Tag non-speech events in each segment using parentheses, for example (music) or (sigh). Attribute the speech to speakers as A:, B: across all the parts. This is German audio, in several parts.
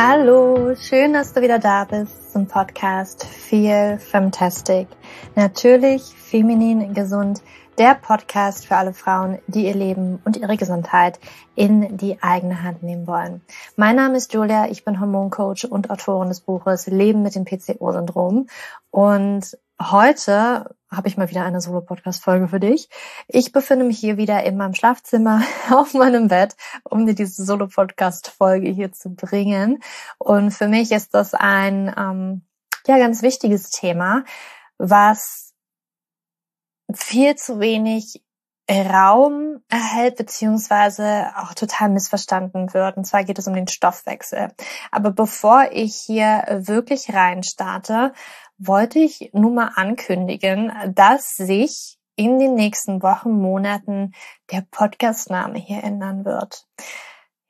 A: Hallo, schön, dass du wieder da bist zum Podcast Feel Fantastic. Natürlich feminin gesund, der Podcast für alle Frauen, die ihr Leben und ihre Gesundheit in die eigene Hand nehmen wollen. Mein Name ist Julia, ich bin Hormoncoach und Autorin des Buches Leben mit dem PCO-Syndrom und heute habe ich mal wieder eine Solo-Podcast-Folge für dich. Ich befinde mich hier wieder in meinem Schlafzimmer (laughs) auf meinem Bett, um dir diese Solo-Podcast-Folge hier zu bringen. Und für mich ist das ein ähm, ja ganz wichtiges Thema, was viel zu wenig Raum erhält, beziehungsweise auch total missverstanden wird. Und zwar geht es um den Stoffwechsel. Aber bevor ich hier wirklich rein starte, wollte ich nur mal ankündigen, dass sich in den nächsten Wochen, Monaten der Podcastname hier ändern wird.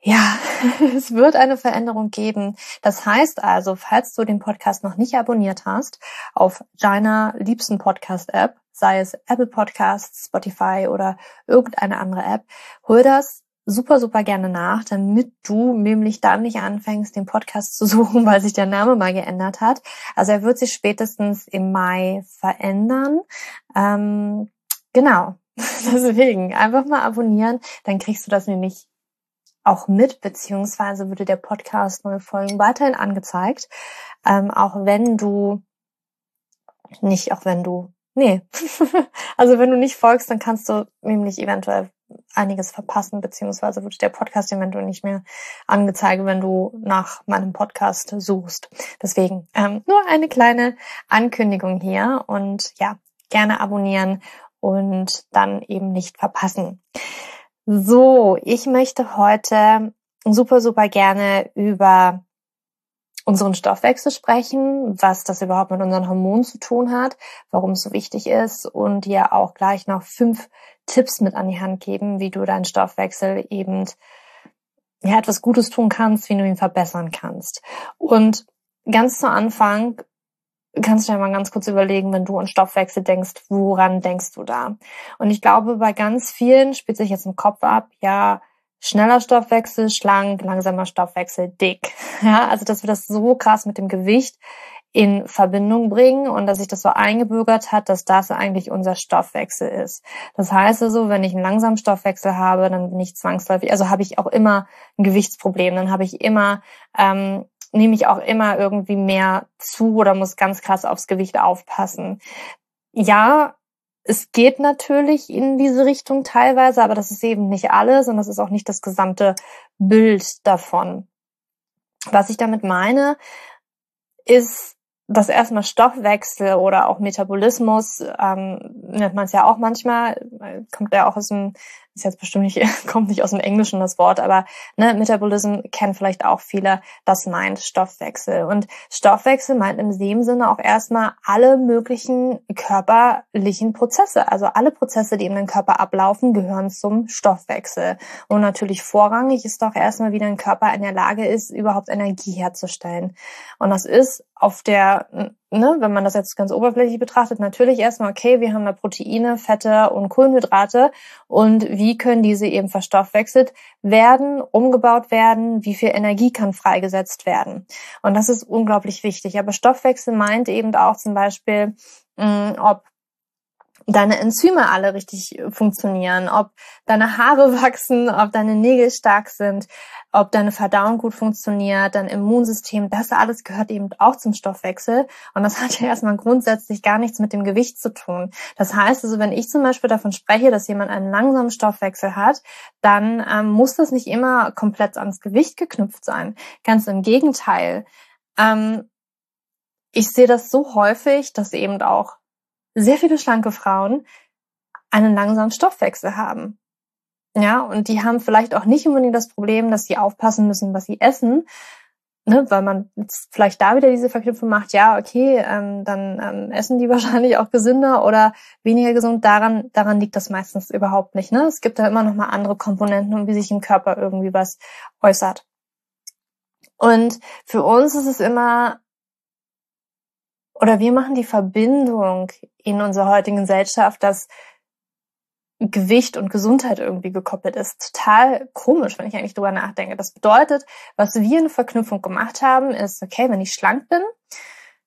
A: Ja, (laughs) es wird eine Veränderung geben. Das heißt also, falls du den Podcast noch nicht abonniert hast, auf deiner liebsten Podcast-App, sei es Apple Podcasts, Spotify oder irgendeine andere App, hol das super, super gerne nach, damit du nämlich dann nicht anfängst, den Podcast zu (laughs) suchen, weil sich der Name mal geändert hat. Also er wird sich spätestens im Mai verändern. Ähm, genau. (laughs) Deswegen einfach mal abonnieren, dann kriegst du das nämlich auch mit, beziehungsweise würde der Podcast neue Folgen weiterhin angezeigt. Ähm, auch wenn du nicht, auch wenn du, nee, (laughs) also wenn du nicht folgst, dann kannst du nämlich eventuell einiges verpassen, beziehungsweise wird der Podcast eventuell nicht mehr angezeigt, wenn du nach meinem Podcast suchst. Deswegen ähm, nur eine kleine Ankündigung hier und ja, gerne abonnieren und dann eben nicht verpassen. So, ich möchte heute super, super gerne über unseren Stoffwechsel sprechen, was das überhaupt mit unseren Hormonen zu tun hat, warum es so wichtig ist und dir auch gleich noch fünf Tipps mit an die Hand geben, wie du deinen Stoffwechsel eben ja etwas Gutes tun kannst, wie du ihn verbessern kannst. Und ganz zu Anfang kannst du ja mal ganz kurz überlegen, wenn du an Stoffwechsel denkst, woran denkst du da? Und ich glaube, bei ganz vielen spielt sich jetzt im Kopf ab, ja, schneller Stoffwechsel, schlank, langsamer Stoffwechsel, dick. (laughs) Ja, also dass wir das so krass mit dem Gewicht in Verbindung bringen und dass sich das so eingebürgert hat, dass das eigentlich unser Stoffwechsel ist. Das heißt also, wenn ich einen langsamen Stoffwechsel habe, dann bin ich zwangsläufig, also habe ich auch immer ein Gewichtsproblem, dann habe ich immer, ähm, nehme ich auch immer irgendwie mehr zu oder muss ganz krass aufs Gewicht aufpassen. Ja, es geht natürlich in diese Richtung teilweise, aber das ist eben nicht alles und das ist auch nicht das gesamte Bild davon. Was ich damit meine, ist, dass erstmal Stoffwechsel oder auch Metabolismus, ähm, nennt man es ja auch manchmal, kommt ja auch aus dem ist jetzt bestimmt nicht, (laughs) kommt nicht aus dem Englischen das Wort, aber ne, Metabolism kennen vielleicht auch viele, das meint Stoffwechsel. Und Stoffwechsel meint in dem Sinne auch erstmal alle möglichen körperlichen Prozesse. Also alle Prozesse, die in den Körper ablaufen, gehören zum Stoffwechsel. Und natürlich vorrangig ist doch erstmal, wie dein Körper in der Lage ist, überhaupt Energie herzustellen. Und das ist auf der ne, wenn man das jetzt ganz oberflächlich betrachtet, natürlich erstmal, okay, wir haben da Proteine, Fette und Kohlenhydrate und wie können diese eben verstoffwechselt werden, umgebaut werden, wie viel Energie kann freigesetzt werden. Und das ist unglaublich wichtig. Aber Stoffwechsel meint eben auch zum Beispiel, mh, ob deine Enzyme alle richtig funktionieren, ob deine Haare (laughs) wachsen, ob deine Nägel stark sind, ob deine Verdauung gut funktioniert, dein Immunsystem, das alles gehört eben auch zum Stoffwechsel. Und das hat ja erstmal grundsätzlich gar nichts mit dem Gewicht zu tun. Das heißt also, wenn ich zum Beispiel davon spreche, dass jemand einen langsamen Stoffwechsel hat, dann ähm, muss das nicht immer komplett ans Gewicht geknüpft sein. Ganz im Gegenteil. Ähm, ich sehe das so häufig, dass eben auch sehr viele schlanke Frauen einen langsamen Stoffwechsel haben. Ja, und die haben vielleicht auch nicht unbedingt das Problem, dass sie aufpassen müssen, was sie essen, ne, weil man jetzt vielleicht da wieder diese Verknüpfung macht, ja, okay, ähm, dann ähm, essen die (laughs) wahrscheinlich auch gesünder oder weniger gesund. Daran, daran liegt das meistens überhaupt nicht. Ne? Es gibt da immer noch mal andere Komponenten und wie sich im Körper irgendwie was äußert. Und für uns ist es immer oder wir machen die Verbindung in unserer heutigen Gesellschaft, dass Gewicht und Gesundheit irgendwie gekoppelt ist. Total komisch, wenn ich eigentlich drüber nachdenke. Das bedeutet, was wir eine Verknüpfung gemacht haben, ist, okay, wenn ich schlank bin,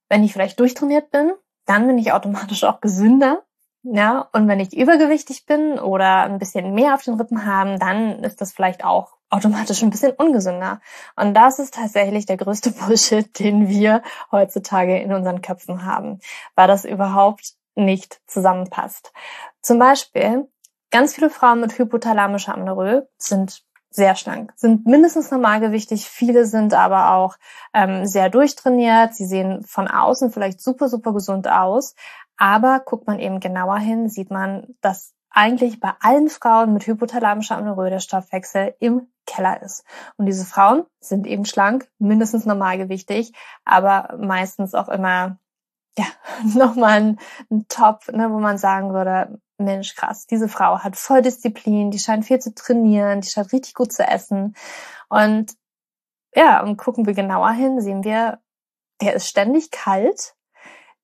A: wenn ich vielleicht durchtrainiert bin, dann bin ich automatisch auch gesünder. Ja, und wenn ich übergewichtig bin oder ein bisschen mehr auf den Rippen haben, dann ist das vielleicht auch automatisch ein bisschen ungesünder. Und das ist tatsächlich der größte (laughs) Bullshit, den wir heutzutage in unseren Köpfen haben, weil das überhaupt nicht zusammenpasst. Zum Beispiel, ganz viele Frauen mit hypothalamischer Amenorrhoe sind sehr schlank, sind mindestens normalgewichtig. Viele sind aber auch ähm, sehr durchtrainiert. Sie sehen von außen vielleicht super, super gesund aus. Aber guckt man eben genauer hin, sieht man, dass eigentlich bei allen Frauen mit hypothalamischer Amenorrhoe der Stoffwechsel im Keller ist. Und diese Frauen sind eben schlank, mindestens normalgewichtig, aber meistens auch immer ja, (laughs) nochmal ein, ein Top, ne, wo man sagen würde, Mensch, krass, diese Frau hat voll Disziplin, die scheint viel zu trainieren, die scheint richtig gut zu essen. Und ja, und gucken wir genauer hin, sehen wir, der ist ständig kalt,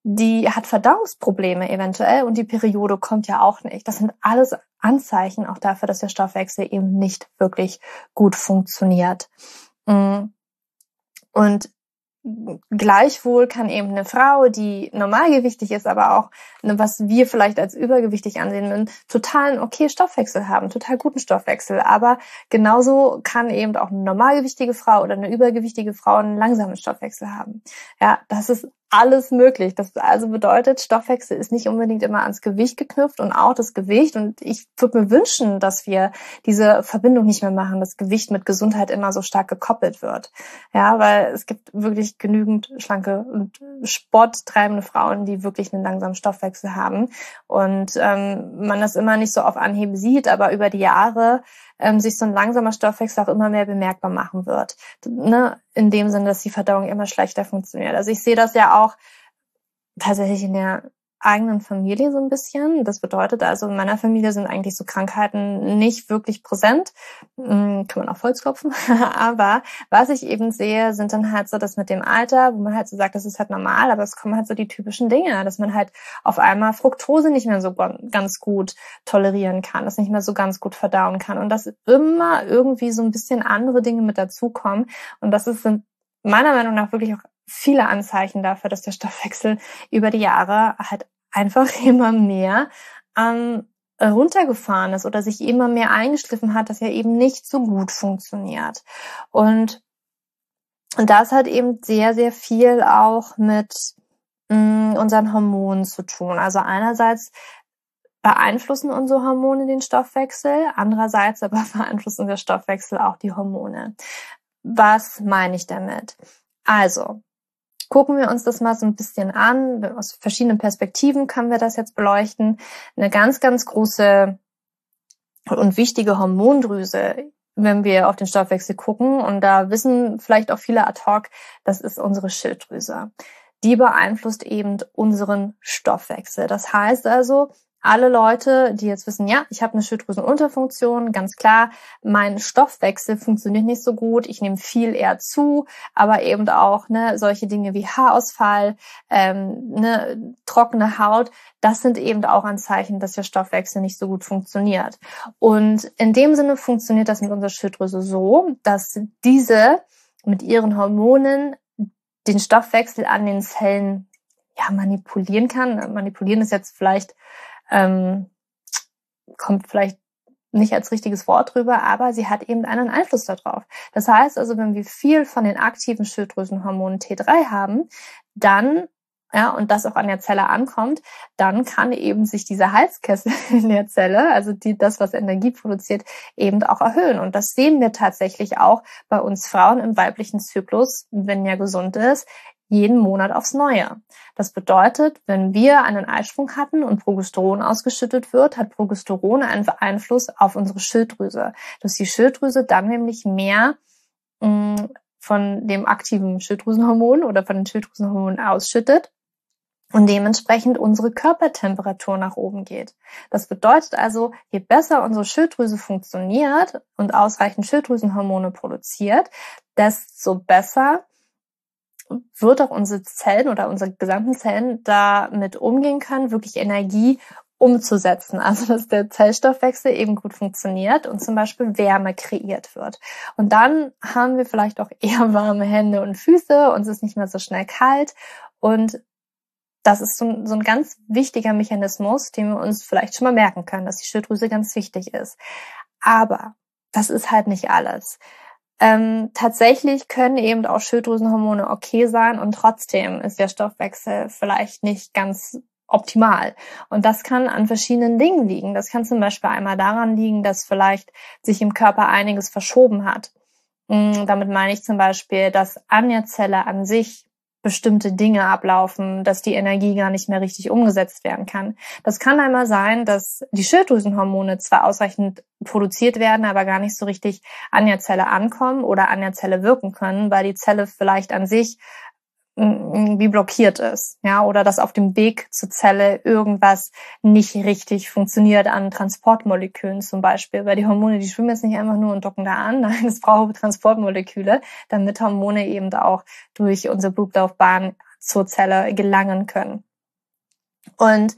A: die hat Verdauungsprobleme eventuell und die Periode kommt ja auch nicht. Das sind alles Anzeichen auch dafür, dass der Stoffwechsel eben nicht wirklich gut funktioniert. Mm. Und Gleichwohl kann eben eine Frau, die normalgewichtig ist, aber auch, ne, was wir vielleicht als übergewichtig ansehen würden, totalen okay Stoffwechsel haben, total guten Stoffwechsel. Aber genauso kann eben auch eine normalgewichtige Frau oder eine übergewichtige Frau einen langsamen Stoffwechsel haben. Ja, das ist alles möglich. Das also bedeutet, Stoffwechsel ist nicht unbedingt immer ans Gewicht geknüpft und auch das Gewicht. Und ich würde mir wünschen, dass wir diese Verbindung nicht mehr machen, dass Gewicht mit Gesundheit immer so stark gekoppelt wird. Ja, weil es gibt wirklich genügend schlanke und sporttreibende Frauen, die wirklich einen langsamen Stoffwechsel haben. Und ähm, man das immer nicht so auf Anhieb sieht, aber über die Jahre ähm, sich so ein langsamer Stoffwechsel auch immer mehr bemerkbar machen wird. Ne? In dem Sinne, dass die Verdauung immer schlechter funktioniert. Also ich sehe das ja auch tatsächlich in der eigenen Familie so ein bisschen. Das bedeutet also, in meiner Familie sind eigentlich so Krankheiten nicht wirklich präsent. Hm, kann man auch Holz (laughs) aber was ich eben sehe, sind dann halt so das mit dem Alter, wo man halt so sagt, das ist halt normal, aber es kommen halt so die typischen Dinge, dass man halt auf einmal Fructose nicht mehr so ganz gut tolerieren kann, das nicht mehr so ganz gut verdauen kann und dass immer irgendwie so ein bisschen andere Dinge mit dazukommen. Und das sind meiner Meinung nach wirklich auch viele Anzeichen dafür, dass der Stoffwechsel über die Jahre halt einfach (laughs) immer mehr ähm, runtergefahren ist oder sich immer mehr eingeschliffen hat, dass er eben nicht so gut funktioniert. Und, das hat eben sehr, sehr viel auch mit mh, mm, unseren Hormonen zu tun. Also einerseits beeinflussen unsere Hormone den Stoffwechsel, andererseits aber (laughs) beeinflusst unser Stoffwechsel auch die Hormone. Was meine ich damit? Also, gucken wir uns das mal so ein bisschen an. Aus verschiedenen Perspektiven können wir das jetzt beleuchten. Eine ganz, ganz große und wichtige Hormondrüse, wenn wir auf den Stoffwechsel gucken, und da wissen vielleicht auch viele ad hoc, das ist unsere Schilddrüse. Die beeinflusst eben unseren Stoffwechsel. Das heißt also, alle Leute, die jetzt wissen, ja, ich habe eine Schilddrüsenunterfunktion, ganz klar, mein Stoffwechsel funktioniert nicht so gut, ich nehme viel eher zu, aber eben auch ne, solche Dinge wie Haarausfall, ähm, ne, trockene Haut, das sind eben auch ein Zeichen, dass der Stoffwechsel nicht so gut funktioniert. Und in dem Sinne funktioniert das mit unserer Schilddrüse so, dass diese mit ihren Hormonen den Stoffwechsel an den Zellen ja manipulieren kann. Manipulieren ist jetzt vielleicht ähm, kommt vielleicht nicht als richtiges Wort drüber, aber sie hat eben einen Einfluss darauf. Das heißt also, wenn wir viel von den aktiven Schilddrüsenhormonen T3 haben, dann ja, und das auch an der Zelle ankommt, dann kann eben sich dieser Heizkessel (laughs) in der Zelle, also die, das, was Energie produziert, eben auch erhöhen. Und das sehen wir tatsächlich auch bei uns Frauen im weiblichen Zyklus, wenn er gesund ist, jeden Monat aufs Neue. Das bedeutet, wenn wir einen Eisprung hatten und Progesteron ausgeschüttet wird, hat Progesteron einen Einfluss auf unsere Schilddrüse, dass die Schilddrüse dann nämlich mehr mm, von dem aktiven Schilddrüsenhormon oder von den Schilddrüsenhormonen ausschüttet und dementsprechend unsere Körpertemperatur nach oben geht. Das bedeutet also, je besser unsere Schilddrüse funktioniert und ausreichend Schilddrüsenhormone produziert, desto besser wird auch unsere Zellen oder unsere gesamten Zellen damit umgehen können, wirklich Energie umzusetzen. Also dass der Zellstoffwechsel eben gut funktioniert und zum Beispiel Wärme kreiert wird. Und dann haben wir vielleicht auch eher (laughs) warme Hände und Füße, uns ist nicht mehr so schnell kalt und das ist so ein, so ein ganz wichtiger Mechanismus, den wir uns vielleicht schon mal merken können, dass die Schilddrüse ganz wichtig ist. Aber das ist halt nicht alles. Ähm, tatsächlich können eben auch Schilddrüsenhormone okay sein und trotzdem ist der Stoffwechsel vielleicht nicht ganz optimal. Und das kann an verschiedenen Dingen liegen. Das kann zum Beispiel einmal daran liegen, dass vielleicht sich im Körper einiges verschoben hat. Mm, damit meine ich zum Beispiel, dass an der Zelle an sich bestimmte Dinge ablaufen, dass die Energie gar nicht mehr richtig umgesetzt werden kann. Das kann einmal sein, dass die Schilddrüsenhormone zwar ausreichend produziert werden, aber gar nicht so richtig an der Zelle ankommen oder an der Zelle wirken können, weil die Zelle vielleicht an sich wie blockiert ist, ja, oder dass auf dem Weg zur Zelle irgendwas nicht richtig funktioniert an Transportmolekülen zum Beispiel, weil die Hormone, die schwimmen jetzt nicht einfach nur und docken da an, (laughs) nein, es braucht Transportmoleküle, damit Hormone eben auch durch unsere Blutlaufbahn zur Zelle gelangen können. Und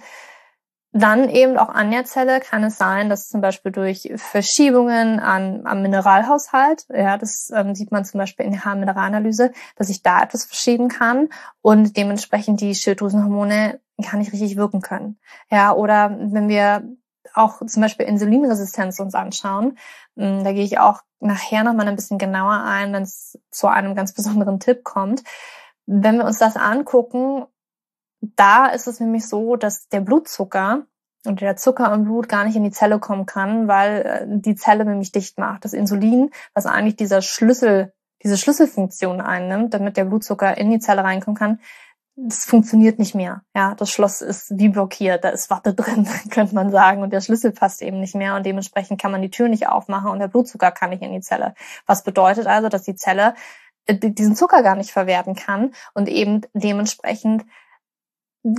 A: dann eben auch an der Zelle kann es sein, dass zum Beispiel durch Verschiebungen an, am Mineralhaushalt, ja, das ähm, sieht man zum Beispiel in der Haarmineralanalyse, dass sich da etwas verschieben kann und dementsprechend die Schilddrüsenhormone gar nicht richtig wirken können. Ja, oder wenn wir auch zum Beispiel Insulinresistenz uns anschauen, hm, da gehe ich auch nachher nochmal ein bisschen genauer ein, wenn es zu einem ganz besonderen Tipp kommt. Wenn wir uns das angucken, da ist es nämlich so, dass der Blutzucker und der Zucker im Blut gar nicht in die Zelle kommen kann, weil äh, die Zelle nämlich dicht macht. Das Insulin, was eigentlich dieser Schlüssel, diese Schlüsselfunktion einnimmt, damit der Blutzucker in die Zelle reinkommen kann, das funktioniert nicht mehr. Ja, das Schloss ist wie blockiert, da ist Watte (laughs) drin, könnte man sagen, und der Schlüssel passt eben nicht mehr und dementsprechend kann man die Tür nicht aufmachen und der Blutzucker kann nicht in die Zelle. Was bedeutet also, dass die Zelle äh, diesen Zucker gar nicht verwerten kann und eben dementsprechend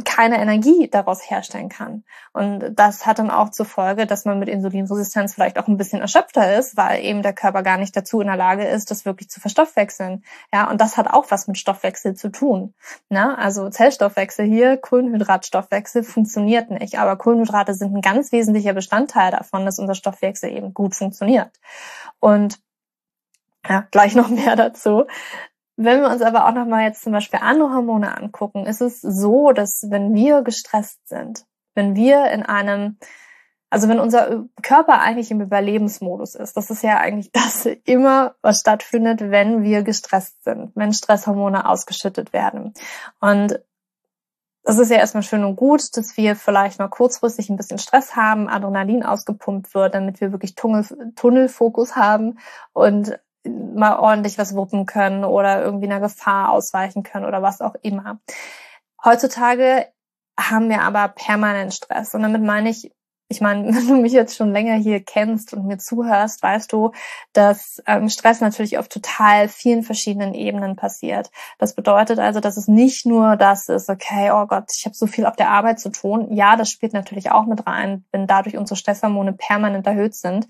A: keine Energie daraus herstellen kann. Und das hat dann auch zur Folge, dass man mit Insulinresistenz vielleicht auch ein bisschen erschöpfter ist, weil eben der Körper gar nicht dazu in der Lage ist, das wirklich zu verstoffwechseln. Ja, und das hat auch was mit Stoffwechsel zu tun. Ne? Also Zellstoffwechsel hier, Kohlenhydratstoffwechsel funktioniert nicht, aber Kohlenhydrate sind ein ganz wesentlicher Bestandteil davon, dass unser Stoffwechsel eben gut funktioniert. Und ja, gleich noch (laughs) mehr dazu. Wenn wir uns aber auch nochmal jetzt zum Beispiel andere Hormone angucken, ist es so, dass wenn wir gestresst sind, wenn wir in einem, also wenn unser Körper eigentlich im Überlebensmodus ist, das ist ja eigentlich (laughs) das immer, was stattfindet, wenn wir gestresst sind, wenn Stresshormone ausgeschüttet werden. Und das ist ja erstmal schön und gut, dass wir vielleicht mal kurzfristig ein bisschen Stress haben, Adrenalin ausgepumpt wird, damit wir wirklich Tunnel, Tunnelfokus haben und mal ordentlich was wuppen können oder irgendwie einer Gefahr ausweichen können oder was auch immer. Heutzutage haben wir aber permanent Stress. Und damit meine ich, ich meine, (laughs) wenn du mich jetzt schon länger hier kennst und mir zuhörst, weißt du, dass ähm, Stress natürlich auf total vielen verschiedenen Ebenen passiert. Das bedeutet also, dass es nicht nur das ist, okay, oh Gott, ich habe so viel auf der Arbeit zu tun. Ja, das spielt natürlich auch mit rein, wenn dadurch unsere Stresshormone permanent erhöht sind.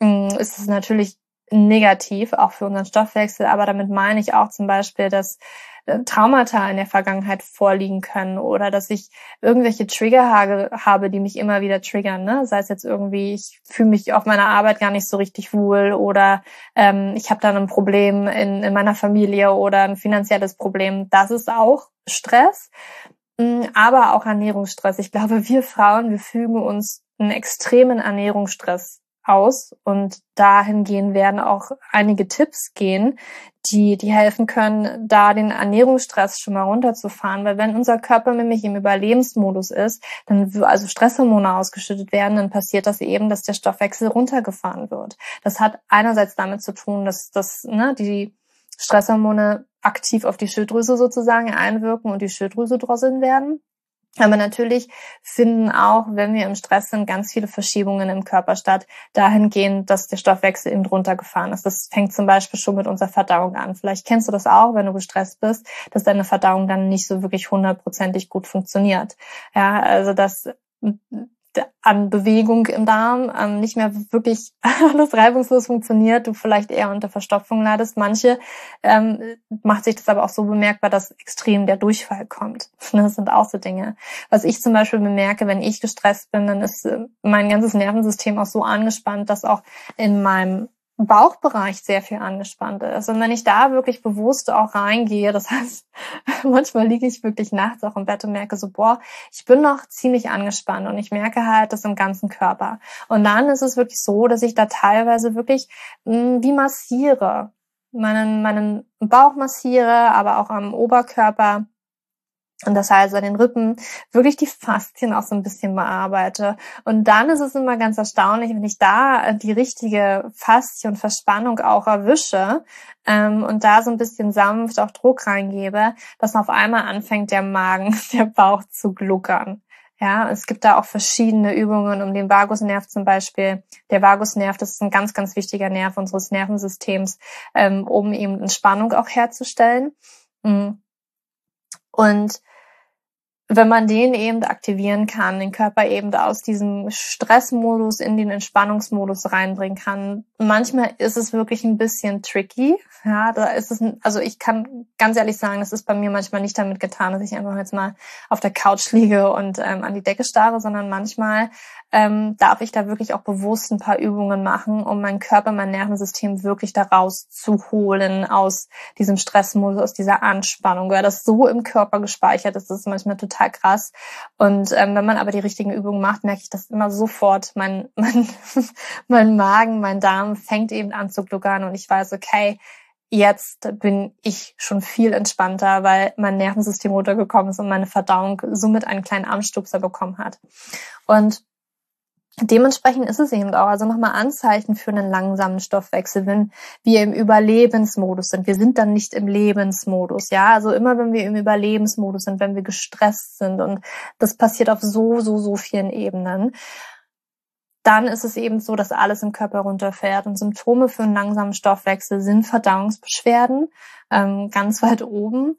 A: Mm, ist es natürlich negativ, auch für unseren Stoffwechsel. Aber damit meine ich auch zum Beispiel, dass äh, Traumata in der Vergangenheit vorliegen können oder dass ich irgendwelche Trigger habe, die mich immer wieder triggern. Ne? Sei es jetzt irgendwie, ich fühle mich auf meiner Arbeit gar nicht so richtig wohl oder ähm, ich habe dann ein Problem in, in meiner Familie oder ein finanzielles Problem. Das ist auch Stress, mm, aber auch Ernährungsstress. Ich glaube, wir Frauen, wir fügen uns einen extremen Ernährungsstress aus und dahingehend werden auch einige Tipps gehen, die, die helfen können, da den Ernährungsstress schon mal runterzufahren, weil wenn unser Körper nämlich im Überlebensmodus ist, dann also Stresshormone ausgeschüttet werden, dann passiert das eben, dass der Stoffwechsel runtergefahren wird. Das hat einerseits damit zu tun, dass, dass ne, die Stresshormone aktiv auf die Schilddrüse sozusagen einwirken und die Schilddrüse drosseln werden. Aber natürlich finden auch, wenn wir im Stress sind, ganz viele Verschiebungen im Körper statt, dahingehend, dass der Stoffwechsel eben runtergefahren ist. Das fängt zum Beispiel schon mit unserer Verdauung an. Vielleicht kennst du das auch, wenn du gestresst bist, dass deine Verdauung dann nicht so wirklich hundertprozentig gut funktioniert. Ja, also dass an Bewegung im Darm ähm, nicht mehr wirklich (laughs) alles reibungslos funktioniert, du vielleicht eher unter Verstopfung leidest. Manche ähm, macht sich das aber auch so bemerkbar, dass extrem der Durchfall kommt. (laughs) Das sind auch so Dinge. Was ich zum Beispiel bemerke, wenn ich gestresst bin, dann ist äh, mein ganzes Nervensystem auch so angespannt, dass auch in meinem Bauchbereich sehr viel angespannt ist. Und wenn ich da wirklich bewusst auch reingehe, das heißt, (laughs) manchmal liege ich wirklich nachts auch im Bett und merke so, boah, ich bin noch ziemlich angespannt und ich merke halt das im ganzen Körper. Und dann ist es wirklich so, dass ich da teilweise wirklich mh, hm, wie massiere, meinen, meinen Bauch massiere, aber auch am Oberkörper und das heißt, an den Rippen wirklich die Faszien auch so ein bisschen bearbeite. Und dann ist es immer ganz erstaunlich, wenn ich da die richtige Faszie und Verspannung auch erwische ähm, und da so ein bisschen sanft auch Druck reingebe, dass auf einmal anfängt der Magen, (laughs) der Bauch zu gluckern. Ja, es gibt da auch verschiedene Übungen um den Vagusnerv zum Beispiel. Der Vagusnerv, das ist ein ganz, ganz wichtiger Nerv unseres Nervensystems, ähm, um eben Entspannung auch herzustellen. Mm. Und wenn man den eben aktivieren kann, den Körper eben aus diesem Stressmodus in den Entspannungsmodus reinbringen kann. Manchmal ist es wirklich ein bisschen tricky. Ja, da ist es, also ich kann ganz ehrlich sagen, es ist bei mir manchmal nicht damit getan, dass ich einfach jetzt mal auf der Couch (laughs) liege und ähm, an die Decke starre, sondern manchmal ähm, darf ich da wirklich auch bewusst ein paar Übungen machen, um meinen Körper, mein Nervensystem wirklich daraus zu holen aus diesem Stressmodus, aus dieser Anspannung, weil das so im Körper gespeichert ist, das ist manchmal total krass. Und ähm, wenn man aber die richtigen Übungen macht, merke ich das immer sofort. Mein, (laughs) mein, mein Magen, mein Darm fängt eben an zu gluckern und ich weiß, okay, jetzt bin ich schon viel entspannter, weil mein Nervensystem runtergekommen ist und meine Verdauung somit einen kleinen Armstupser bekommen hat. Und Dementsprechend ist es eben auch, also nochmal Anzeichen für einen langsamen Stoffwechsel, wenn wir im Überlebensmodus sind. Wir sind dann nicht im Lebensmodus, ja. Also immer wenn wir im Überlebensmodus sind, wenn wir gestresst sind und das passiert auf so, so, so vielen Ebenen, dann ist es eben so, dass alles im Körper runterfährt. Und Symptome für einen langsamen Stoffwechsel sind Verdauungsbeschwerden, ähm, ganz weit oben.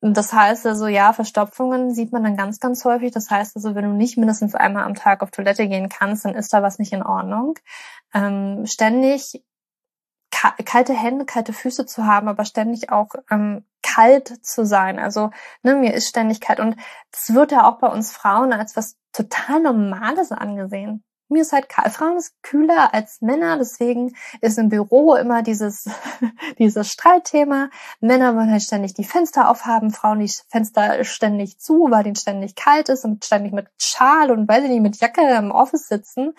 A: Das heißt also, ja, Verstopfungen sieht man dann ganz, ganz häufig. Das heißt also, wenn du nicht mindestens einmal am Tag auf Toilette gehen kannst, dann ist da was nicht in Ordnung. Ähm, ständig kalte Hände, kalte Füße zu haben, aber ständig auch ähm, kalt zu sein. Also ne, mir ist ständig kalt und das wird ja auch bei uns Frauen als was total Normales angesehen mir ist halt Frauen ist kühler als Männer, deswegen ist im Büro immer dieses, (laughs) dieses Streitthema. Männer wollen halt ständig die Fenster aufhaben, Frauen die Fenster ständig zu, weil denen ständig kalt ist und ständig mit Schal und weiß ich nicht, mit Jacke im Office sitzen.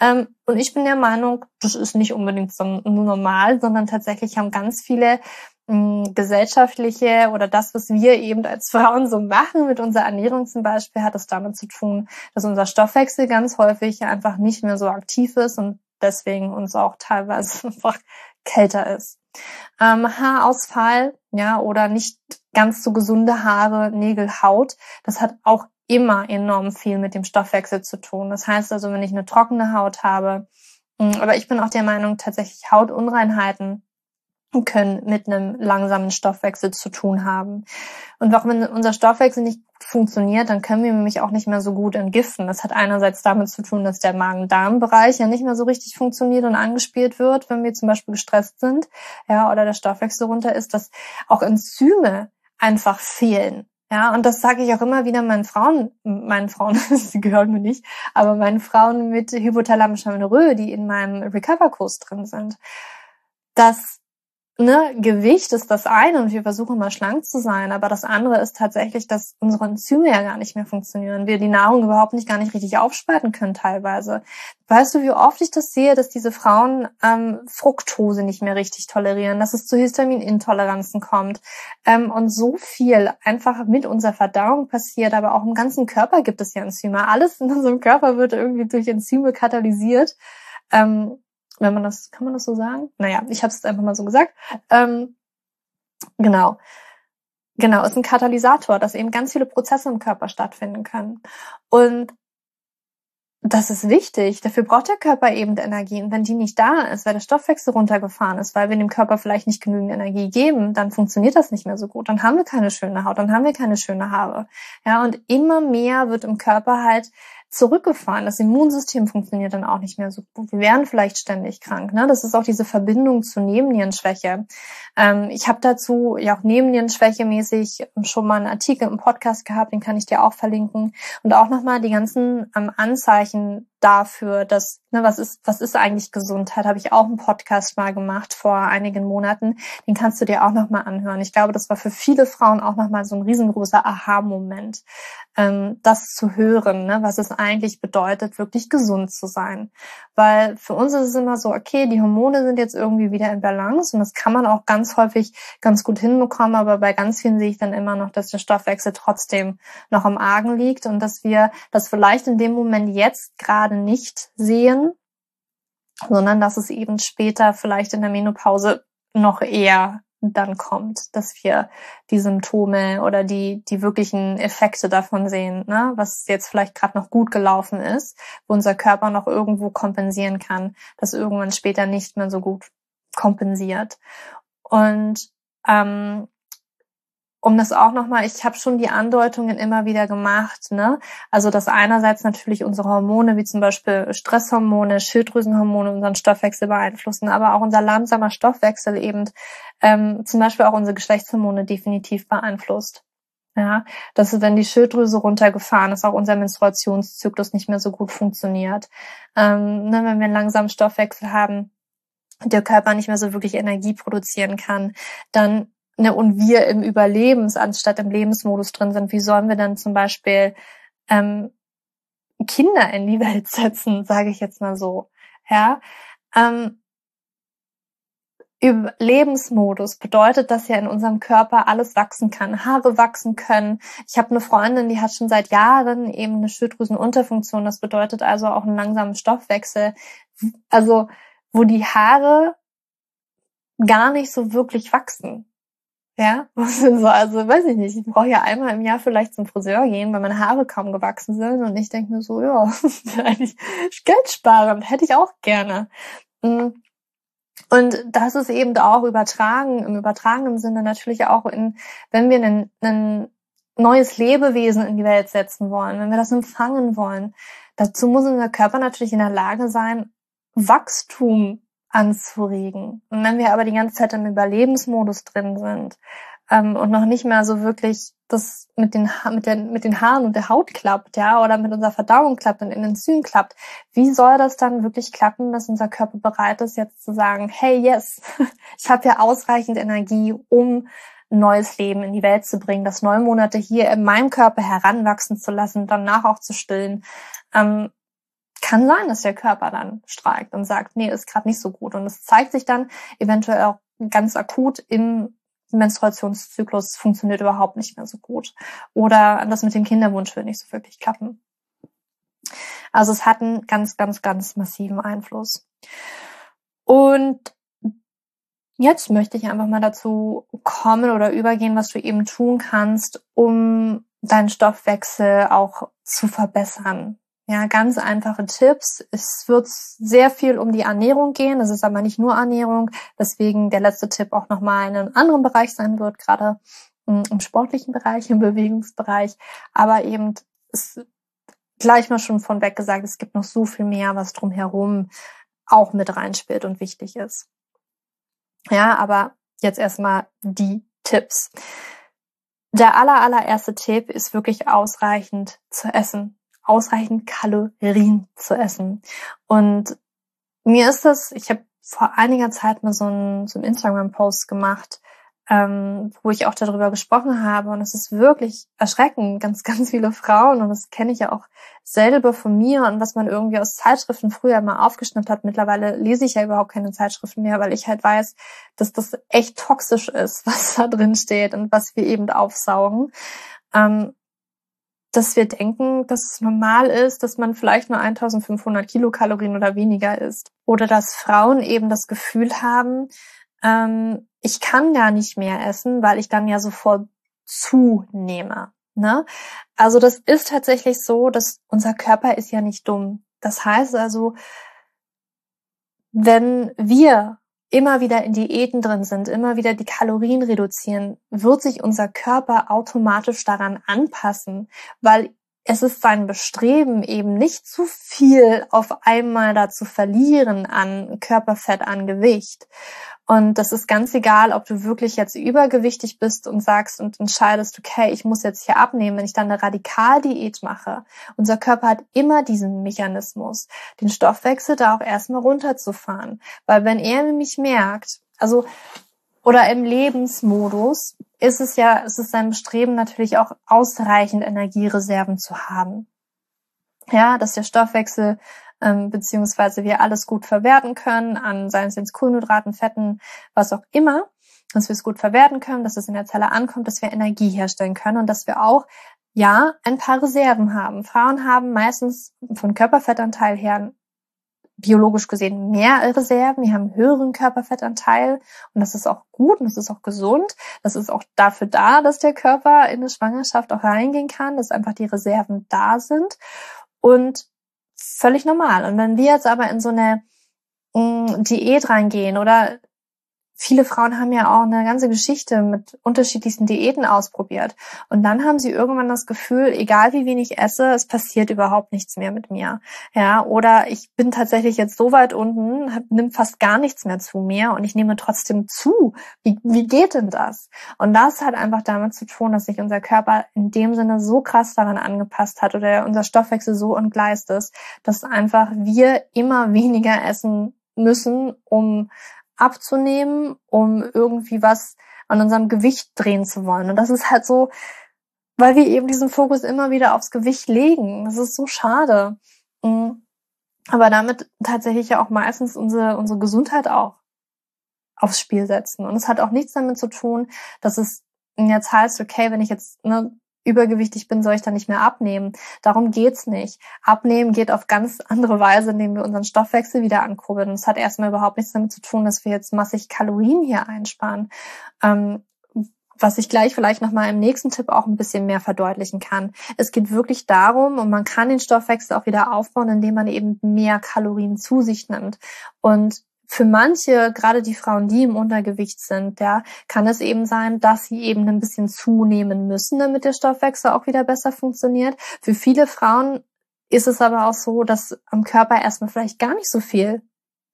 A: Ähm, und ich bin der Meinung, das ist nicht unbedingt so normal, sondern tatsächlich haben ganz viele gesellschaftliche oder das, was wir eben als Frauen so machen mit unserer Ernährung zum Beispiel, hat es damit zu tun, dass unser Stoffwechsel ganz häufig einfach nicht mehr so aktiv ist und deswegen uns auch teilweise (laughs) einfach kälter ist. Ähm, Haarausfall, ja, oder nicht ganz so gesunde Haare, Nägel, Haut, das hat auch immer enorm viel mit dem Stoffwechsel zu tun. Das heißt also, wenn ich eine trockene Haut habe, aber ich bin auch der Meinung, tatsächlich Hautunreinheiten können mit einem langsamen Stoffwechsel zu tun haben. Und auch wenn unser Stoffwechsel nicht funktioniert, dann können wir nämlich auch nicht mehr so gut entgiften. Das hat einerseits damit zu tun, dass der Magen-Darm-Bereich ja nicht mehr so richtig funktioniert und angespielt wird, wenn wir zum Beispiel gestresst sind, ja, oder der Stoffwechsel runter ist, dass auch Enzyme einfach fehlen. Ja, und das sage ich auch immer wieder meinen Frauen, meinen Frauen, (laughs) sie gehören mir nicht, aber meinen Frauen mit hypothalamischer Amenorrhoe, die in meinem Recover-Kurs drin sind, dass ne, Gewicht ist das eine und wir versuchen mal schlank zu sein, aber das andere ist tatsächlich, dass unsere Enzyme ja gar nicht mehr funktionieren. Wir die Nahrung überhaupt nicht gar nicht richtig aufspalten können teilweise. Weißt du, wie oft ich das sehe, dass diese Frauen ähm, Fructose nicht mehr richtig tolerieren, dass es zu Histaminintoleranzen kommt ähm, und so viel einfach mit unserer Verdauung passiert, aber auch im ganzen Körper gibt es ja Enzyme. Alles in unserem Körper wird irgendwie durch Enzyme katalysiert. Ähm, wenn man das, kann man das so sagen? Naja, ich habe es einfach mal so gesagt. Ähm, genau. Genau, ist ein Katalysator, dass eben ganz viele Prozesse im Körper stattfinden können. Und das ist wichtig. Dafür braucht der Körper eben Energie. Und wenn die nicht da ist, weil der Stoffwechsel runtergefahren ist, weil wir dem Körper vielleicht nicht genügend Energie geben, dann funktioniert das nicht mehr so gut. Dann haben wir keine schöne Haut, dann haben wir keine schöne Haare. Ja, und immer mehr wird im Körper halt zurückgefahren. Das Immunsystem funktioniert dann auch nicht mehr so gut. Wir werden vielleicht ständig krank. Ne? Das ist auch diese Verbindung zu Nebennierenschwäche. Ähm, ich habe dazu ja auch Nebennierenschwäche mäßig schon mal einen Artikel im Podcast gehabt, den kann ich dir auch verlinken. Und auch nochmal die ganzen ähm, Anzeichen dafür, dass, ne, was ist, was ist eigentlich Gesundheit? Habe ich auch einen Podcast mal gemacht vor einigen Monaten. Den kannst du dir auch nochmal anhören. Ich glaube, das war für viele Frauen auch nochmal so ein riesengroßer Aha-Moment, ähm, das zu hören, ne, was es eigentlich bedeutet, wirklich gesund zu sein. Weil für uns ist es immer so, okay, die Hormone sind jetzt irgendwie wieder in Balance und das kann man auch ganz häufig ganz gut hinbekommen, aber bei ganz vielen sehe ich dann immer noch, dass der Stoffwechsel trotzdem noch am Argen liegt und dass wir das vielleicht in dem Moment jetzt gerade nicht sehen, sondern dass es eben später vielleicht in der Menopause noch eher dann kommt, dass wir die Symptome oder die die wirklichen Effekte davon sehen, ne? was jetzt vielleicht gerade noch gut gelaufen ist, wo unser Körper noch irgendwo kompensieren kann, das irgendwann später nicht mehr so gut kompensiert. Und ähm, um das auch nochmal, ich habe schon die Andeutungen immer wieder gemacht, ne? Also dass einerseits natürlich unsere Hormone, wie zum Beispiel Stresshormone, Schilddrüsenhormone unseren Stoffwechsel beeinflussen, aber auch unser langsamer Stoffwechsel eben ähm, zum Beispiel auch unsere Geschlechtshormone definitiv beeinflusst. Ja, dass wenn die Schilddrüse runtergefahren ist, auch unser Menstruationszyklus nicht mehr so gut funktioniert. Ähm, ne, wenn wir einen langsamen Stoffwechsel haben, der Körper nicht mehr so wirklich Energie produzieren kann, dann ne, und wir im Überlebens anstatt im Lebensmodus drin sind, wie sollen wir dann zum Beispiel ähm, Kinder in die Welt (laughs) setzen, sage ich jetzt mal so. Ja, ähm, Lebensmodus bedeutet, dass ja in unserem Körper alles wachsen kann, Haare wachsen können. Ich habe eine Freundin, die hat schon seit Jahren eben eine Schilddrüsenunterfunktion. Das bedeutet also auch einen langsamen Stoffwechsel. Also wo die Haare gar nicht so wirklich wachsen. Ja, (laughs) so, also weiß ich nicht. Ich brauche ja einmal im Jahr vielleicht zum Friseur gehen, weil meine Haare kaum gewachsen sind. Und ich denke mir so, ja, (laughs) eigentlich Geld sparen, hätte ich auch gerne. Mm. Und das ist eben auch übertragen, im übertragenen Sinne natürlich auch in, wenn wir ein neues Lebewesen in die Welt setzen wollen, wenn wir das empfangen wollen, dazu muss unser Körper natürlich in der Lage sein, Wachstum anzuregen. Und wenn wir aber die ganze Zeit im Überlebensmodus drin sind ähm, und noch nicht mehr so wirklich das mit den, mit, den, mit den Haaren und der Haut klappt, ja, oder mit unserer Verdauung klappt und in den Zügen klappt, wie soll das dann wirklich klappen, dass unser Körper bereit ist, jetzt zu sagen, hey, yes, (laughs) ich habe ja ausreichend Energie, um neues Leben in die Welt zu bringen, das neun Monate hier in meinem Körper heranwachsen zu lassen, danach auch zu stillen. Ähm, kann sein, dass der Körper dann streikt und sagt, nee, ist gerade nicht so gut. Und es zeigt sich dann eventuell auch ganz akut im Menstruationszyklus funktioniert überhaupt nicht mehr so gut. Oder das mit dem Kinderwunsch wird nicht so wirklich klappen. Also es hat einen ganz, ganz, ganz massiven Einfluss. Und jetzt möchte ich einfach mal dazu kommen oder übergehen, was du eben tun kannst, um deinen Stoffwechsel auch zu verbessern. Ja, ganz einfache Tipps. Es wird sehr viel um die Ernährung gehen. Es ist aber nicht nur Ernährung, weswegen der letzte Tipp auch nochmal in einem anderen Bereich sein wird, gerade hm, im sportlichen Bereich, im (laughs) Bewegungsbereich. Aber eben ist gleich mal schon von weg gesagt, es gibt noch so viel mehr, was drumherum auch mit reinspielt und wichtig ist. Ja, aber jetzt erstmal die Tipps. Der aller, allererste Tipp ist wirklich ausreichend zu essen ausreichend Kalorien zu essen. Und mir ist das, ich habe vor einiger Zeit mal so einen, so einen Instagram-Post gemacht, ähm, wo ich auch darüber gesprochen habe. Und es ist wirklich erschreckend, ganz, (laughs) ganz viele Frauen, und das kenne ich ja auch selber von mir und was man irgendwie aus Zeitschriften früher mal aufgeschnappt hat. Mittlerweile lese ich ja überhaupt keine Zeitschriften mehr, weil ich halt weiß, dass das echt toxisch ist, (laughs) was da drin steht und was wir eben aufsaugen. Ähm, dass wir denken, dass es normal ist, dass man vielleicht nur 1500 Kilokalorien oder weniger isst. Oder dass Frauen eben das Gefühl haben, ähm, ich kann gar nicht mehr essen, weil ich dann ja sofort zunehme. Ne? Also das ist tatsächlich so, dass unser Körper ist ja nicht dumm. Das heißt also, wenn wir immer wieder in Diäten drin sind, immer wieder die Kalorien reduzieren, wird sich unser Körper automatisch daran anpassen, weil es ist sein Bestreben eben nicht zu viel auf einmal da zu verlieren an Körperfett, an Gewicht. Und das ist ganz egal, ob du wirklich jetzt übergewichtig bist und sagst und entscheidest, okay, ich muss jetzt hier abnehmen, wenn ich dann eine Radikaldiät mache. Unser Körper hat immer diesen Mechanismus, den Stoffwechsel da auch erstmal runterzufahren. Weil wenn er nämlich merkt, also oder im Lebensmodus ist es ja, ist es sein Bestreben natürlich auch ausreichend Energiereserven zu haben. Ja, dass der Stoffwechsel ähm, beziehungsweise wir alles gut verwerten können, an seien es jetzt Kohlenhydraten, Fetten, was auch immer, dass wir es gut verwerten können, dass es in der Zelle ankommt, dass wir Energie herstellen können und dass wir auch ja ein paar Reserven haben. Frauen haben meistens von Körperfettanteil her biologisch gesehen mehr Reserven, wir haben höheren Körperfettanteil und das ist auch gut und das ist auch gesund. Das ist auch dafür da, dass der Körper in eine Schwangerschaft auch reingehen kann, dass einfach die Reserven da sind und völlig normal. Und wenn wir jetzt aber in so eine mm, Diät reingehen oder viele Frauen haben ja auch eine ganze Geschichte mit unterschiedlichsten Diäten ausprobiert. Und dann haben sie irgendwann das Gefühl, egal wie wenig ich esse, es passiert überhaupt nichts mehr mit mir. Ja, oder ich bin tatsächlich jetzt so weit unten, hab, nimm fast gar nichts mehr zu mir und ich nehme trotzdem zu. Wie, wie geht denn das? Und das hat einfach damit zu tun, dass sich unser Körper in dem Sinne so krass daran angepasst hat oder unser Stoffwechsel so entgleist ist, dass einfach wir immer weniger essen müssen, um abzunehmen, um irgendwie was an unserem Gewicht drehen zu wollen. Und das ist halt so, weil wir eben diesen Fokus immer wieder aufs Gewicht legen. Das ist so schade. Mm. Aber damit tatsächlich ja auch meistens unsere, unsere Gesundheit auch aufs Spiel setzen. Und es hat auch nichts damit zu tun, dass es jetzt heißt, okay, wenn ich jetzt ne, übergewichtig bin, soll ich dann nicht mehr abnehmen. Darum geht's nicht. Abnehmen geht auf ganz andere Weise, indem wir unseren Stoffwechsel wieder ankurbeln. Und es hat erstmal überhaupt nichts damit zu tun, dass wir jetzt massig Kalorien hier einsparen. Ähm, was ich gleich vielleicht nochmal im nächsten Tipp auch ein bisschen mehr verdeutlichen kann. Es geht wirklich darum, und man kann den Stoffwechsel auch wieder aufbauen, indem man eben mehr Kalorien zu sich nimmt. Und für manche, gerade die Frauen, die im Untergewicht sind, ja, kann es eben sein, dass sie eben ein bisschen zunehmen müssen, damit der Stoffwechsel auch wieder besser funktioniert. Für viele Frauen ist es aber auch so, dass am Körper erstmal vielleicht gar nicht so viel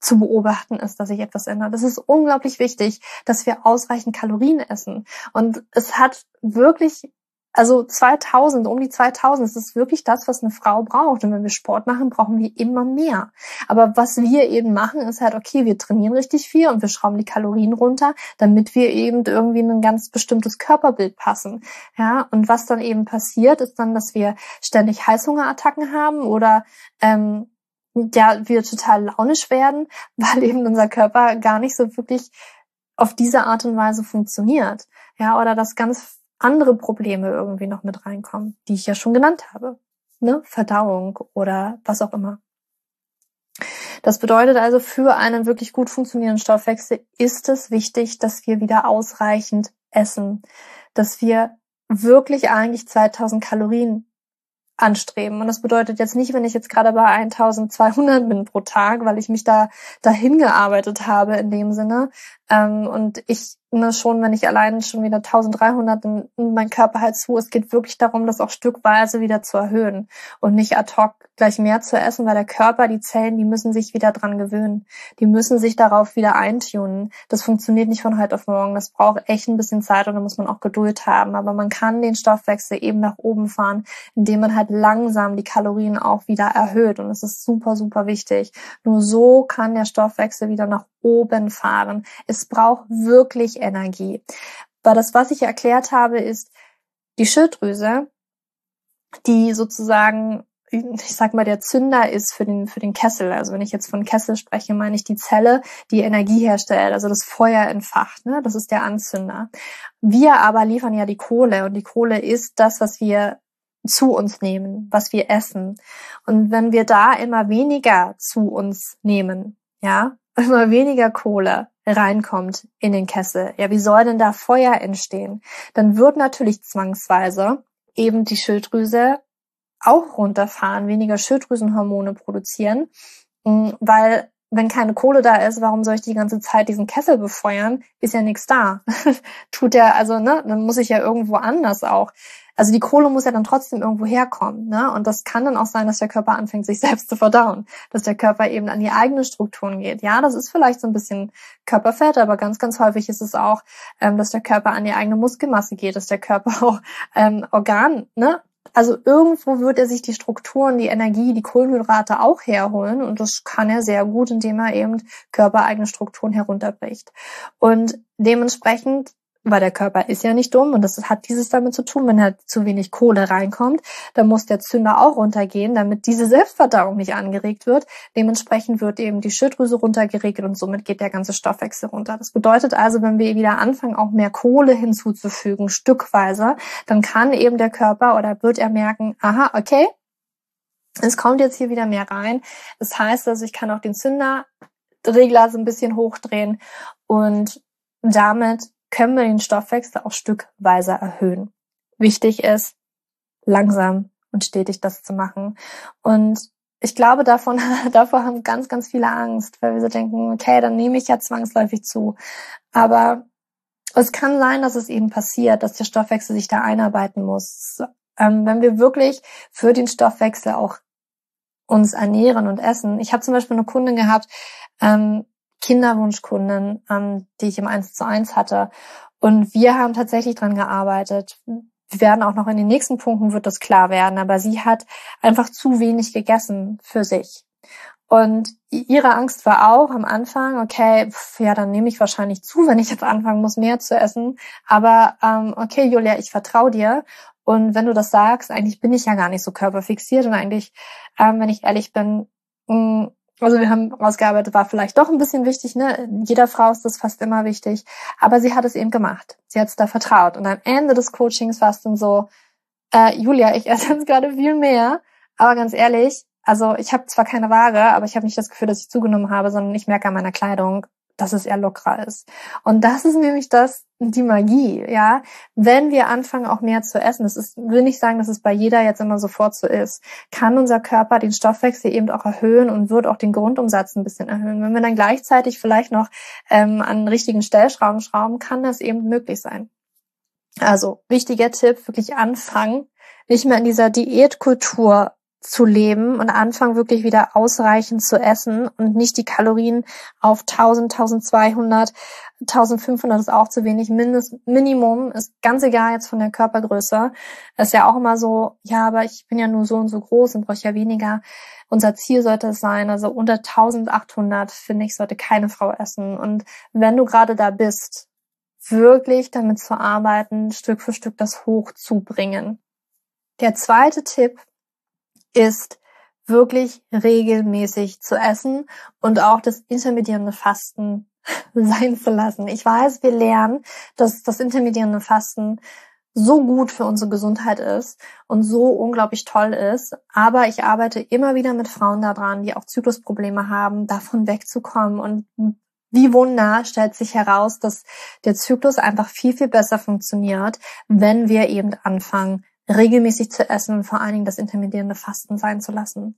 A: zu beobachten ist, dass sich etwas ändert. Es ist unglaublich wichtig, dass wir ausreichend Kalorien essen. Und es hat wirklich also 2000, um die 2000, das ist wirklich das, was eine Frau braucht. Und wenn wir Sport machen, brauchen wir immer mehr. Aber was wir eben machen, ist halt, okay, wir trainieren richtig viel und wir schrauben die Kalorien runter, damit wir eben irgendwie in ein ganz bestimmtes Körperbild passen. Ja, und was dann eben passiert, ist dann, dass wir ständig Heißhungerattacken haben oder ähm, ja, wir total launisch werden, (laughs) weil eben unser Körper gar nicht so wirklich auf diese Art und Weise funktioniert. Ja, oder das ganz andere Probleme irgendwie noch mit reinkommen, die ich ja schon genannt habe. Ne? Verdauung oder was auch immer. Das bedeutet also, für einen wirklich gut funktionierenden Stoffwechsel ist es wichtig, dass wir wieder ausreichend essen, dass wir wirklich eigentlich 2000 Kalorien anstreben. Und das bedeutet jetzt nicht, wenn ich jetzt gerade bei 1200 bin pro Tag, weil ich mich da dahin gearbeitet habe in dem Sinne. Ähm, und ich ne, schon, wenn ich allein schon wieder 1300 in, in mein Körper halt zu, es geht wirklich darum, das auch stückweise wieder zu erhöhen und nicht ad hoc gleich mehr zu essen, weil der Körper, die Zellen, die müssen sich wieder dran gewöhnen. Die müssen sich darauf wieder eintunen. Das funktioniert nicht von heute auf morgen. Das braucht echt ein bisschen Zeit und da muss man auch Geduld haben. Aber man kann den Stoffwechsel eben nach oben fahren, indem man halt langsam die Kalorien auch wieder erhöht. Und das ist super, super wichtig. Nur so kann der Stoffwechsel wieder nach oben fahren. Es braucht wirklich Energie. Weil das, was ich erklärt habe, ist die Schilddrüse, die sozusagen ich sag mal, der Zünder ist für den, für den Kessel. Also wenn ich jetzt von Kessel spreche, meine ich die Zelle, die Energie herstellt, also das Feuer entfacht, ne? Das ist der Anzünder. Wir aber liefern ja die Kohle und die Kohle ist das, was wir zu uns nehmen, was wir essen. Und wenn wir da immer weniger zu uns nehmen, ja, (laughs) immer weniger Kohle reinkommt in den Kessel, ja, wie soll denn da Feuer entstehen? Dann wird natürlich zwangsweise eben die Schilddrüse auch runterfahren, weniger Schilddrüsenhormone produzieren, mm, weil wenn keine Kohle da ist, warum soll ich die ganze Zeit diesen Kessel befeuern? Ist ja nichts da. (laughs) Tut ja, also, ne, dann muss ich ja irgendwo anders auch. Also die Kohle muss ja dann trotzdem irgendwo herkommen, ne? Und das kann dann auch sein, dass der Körper anfängt, sich (laughs) selbst zu verdauen, dass der Körper eben an die eigenen Strukturen geht. Ja, das ist vielleicht so ein bisschen Körperfett, aber ganz, ganz häufig ist es auch, ähm, dass der Körper an die eigene Muskelmasse geht, dass der Körper (laughs) auch ähm, Organ, ne, also irgendwo wird er sich die Strukturen, die Energie, die Kohlenhydrate auch herholen und das kann er sehr gut, indem er eben körpereigene Strukturen herunterbricht. Und dementsprechend weil der Körper ist ja nicht dumm und das hat dieses damit zu tun, wenn halt zu wenig Kohle reinkommt, dann muss der Zünder auch runtergehen, damit diese Selbstverdauung nicht angeregt wird. Dementsprechend wird eben die Schilddrüse runtergeregelt und somit geht der ganze Stoffwechsel runter. Das bedeutet also, wenn wir wieder anfangen, auch mehr Kohle hinzuzufügen, stückweise, dann kann eben der Körper oder wird er merken, aha, okay, es kommt jetzt hier wieder mehr rein. Das heißt also, ich kann auch den Zünderregler so ein bisschen hochdrehen und damit können wir den Stoffwechsel auch stückweise erhöhen. Wichtig ist, langsam und stetig das zu machen. Und ich glaube, davon, (laughs) davor haben ganz, ganz viele Angst, weil wir so denken, okay, dann nehme ich ja zwangsläufig zu. Aber es kann sein, dass es eben passiert, dass der Stoffwechsel sich da einarbeiten muss. Ähm, wenn wir wirklich für den Stoffwechsel auch uns ernähren und essen. Ich habe zum Beispiel eine Kundin gehabt, ähm, Kinderwunschkunden, ähm, die ich im 1 zu 1 hatte. Und wir haben tatsächlich dran gearbeitet. Wir werden auch noch in den nächsten Punkten wird das klar werden, aber sie hat einfach zu wenig gegessen für sich. Und ihre Angst war auch am Anfang, okay, pf, ja, dann nehme ich wahrscheinlich zu, wenn ich jetzt anfangen muss, mehr zu essen. Aber ähm, okay, Julia, ich vertraue dir. Und wenn du das sagst, eigentlich bin ich ja gar nicht so körperfixiert und eigentlich, ähm, wenn ich ehrlich bin, mh, mm, also wir haben rausgearbeitet, war vielleicht doch ein bisschen wichtig, ne? Jeder Frau ist das fast immer wichtig. Aber sie hat es eben gemacht. Sie hat es da vertraut. Und am Ende des Coachings war es dann so, äh, Julia, ich esse jetzt gerade viel mehr, aber ganz ehrlich, also ich habe zwar keine Waage, aber ich habe nicht das Gefühl, dass ich zugenommen habe, sondern ich merke an meiner Kleidung, dass es eher lockerer ist. Und das ist nämlich das, die Magie, ja. Wenn wir anfangen, auch mehr zu essen, das ist, will nicht sagen, dass es bei jeder jetzt immer sofort so ist, kann unser Körper den Stoffwechsel eben auch erhöhen und wird auch den Grundumsatz ein bisschen erhöhen. Wenn wir dann gleichzeitig vielleicht noch ähm, an richtigen Stellschrauben schrauben, kann das eben möglich sein. Also, wichtiger Tipp, wirklich anfangen, nicht mehr in dieser Diätkultur zu leben und anfangen wirklich wieder ausreichend zu essen und nicht die Kalorien auf 1000, 1200, 1500 ist auch zu wenig. Mindest, Minimum ist ganz egal jetzt von der Körpergröße. Ist ja auch immer so, ja, aber ich bin ja nur so und so groß und brauche ja weniger. Unser Ziel sollte es sein, also unter 1800 finde ich, sollte keine Frau essen. Und wenn du gerade da bist, wirklich damit zu arbeiten, Stück für Stück das hochzubringen. Der zweite Tipp ist wirklich regelmäßig zu essen und auch das intermittierende Fasten (laughs) sein zu lassen. Ich weiß, wir lernen, dass das intermittierende Fasten so gut für unsere Gesundheit ist und so unglaublich toll ist. Aber ich arbeite immer wieder mit Frauen daran, die auch Zyklusprobleme haben, davon (laughs) wegzukommen. Und wie Wunder stellt sich heraus, dass der Zyklus einfach viel, viel besser funktioniert, wenn wir eben anfangen, regelmäßig zu essen und vor allen Dingen das intermittierende Fasten sein zu lassen.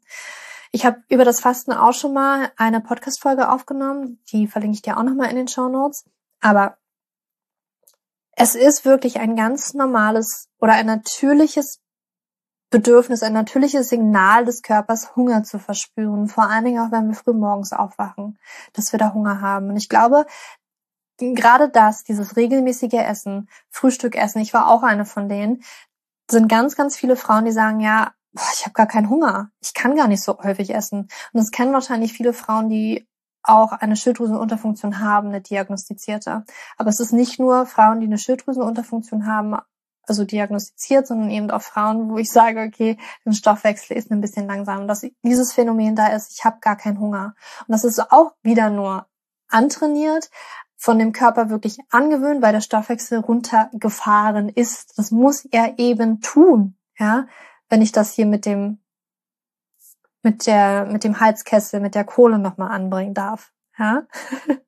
A: Ich habe über das Fasten auch schon mal eine Podcast-Folge aufgenommen, die verlinke ich dir auch nochmal in den Show Notes. Aber es ist wirklich ein ganz normales oder ein natürliches Bedürfnis, ein natürliches Signal des Körpers, Hunger zu verspüren. Vor allen Dingen auch, wenn wir früh morgens aufwachen, dass wir da Hunger haben. Und ich glaube, gerade das, dieses regelmäßige Essen, Frühstück essen, ich war auch eine von denen, sind ganz, ganz viele Frauen, die sagen, ja, ich habe gar keinen Hunger. Ich kann gar nicht so häufig essen. Und das kennen wahrscheinlich viele Frauen, die auch eine Schilddrüsenunterfunktion haben, eine diagnostizierte. Aber es ist nicht nur Frauen, die eine Schilddrüsenunterfunktion haben, also diagnostiziert, sondern eben auch Frauen, wo ich sage, okay, der Stoffwechsel ist ein bisschen langsam. Und dass dieses Phänomen da ist, ich habe gar keinen Hunger. Und das ist auch wieder nur antrainiert, von dem Körper wirklich angewöhnt, weil der Stoffwechsel runtergefahren ist. Das muss er eben tun, ja, wenn ich das hier mit dem mit der mit dem Heizkessel, mit der Kohle nochmal anbringen darf, ja. (laughs)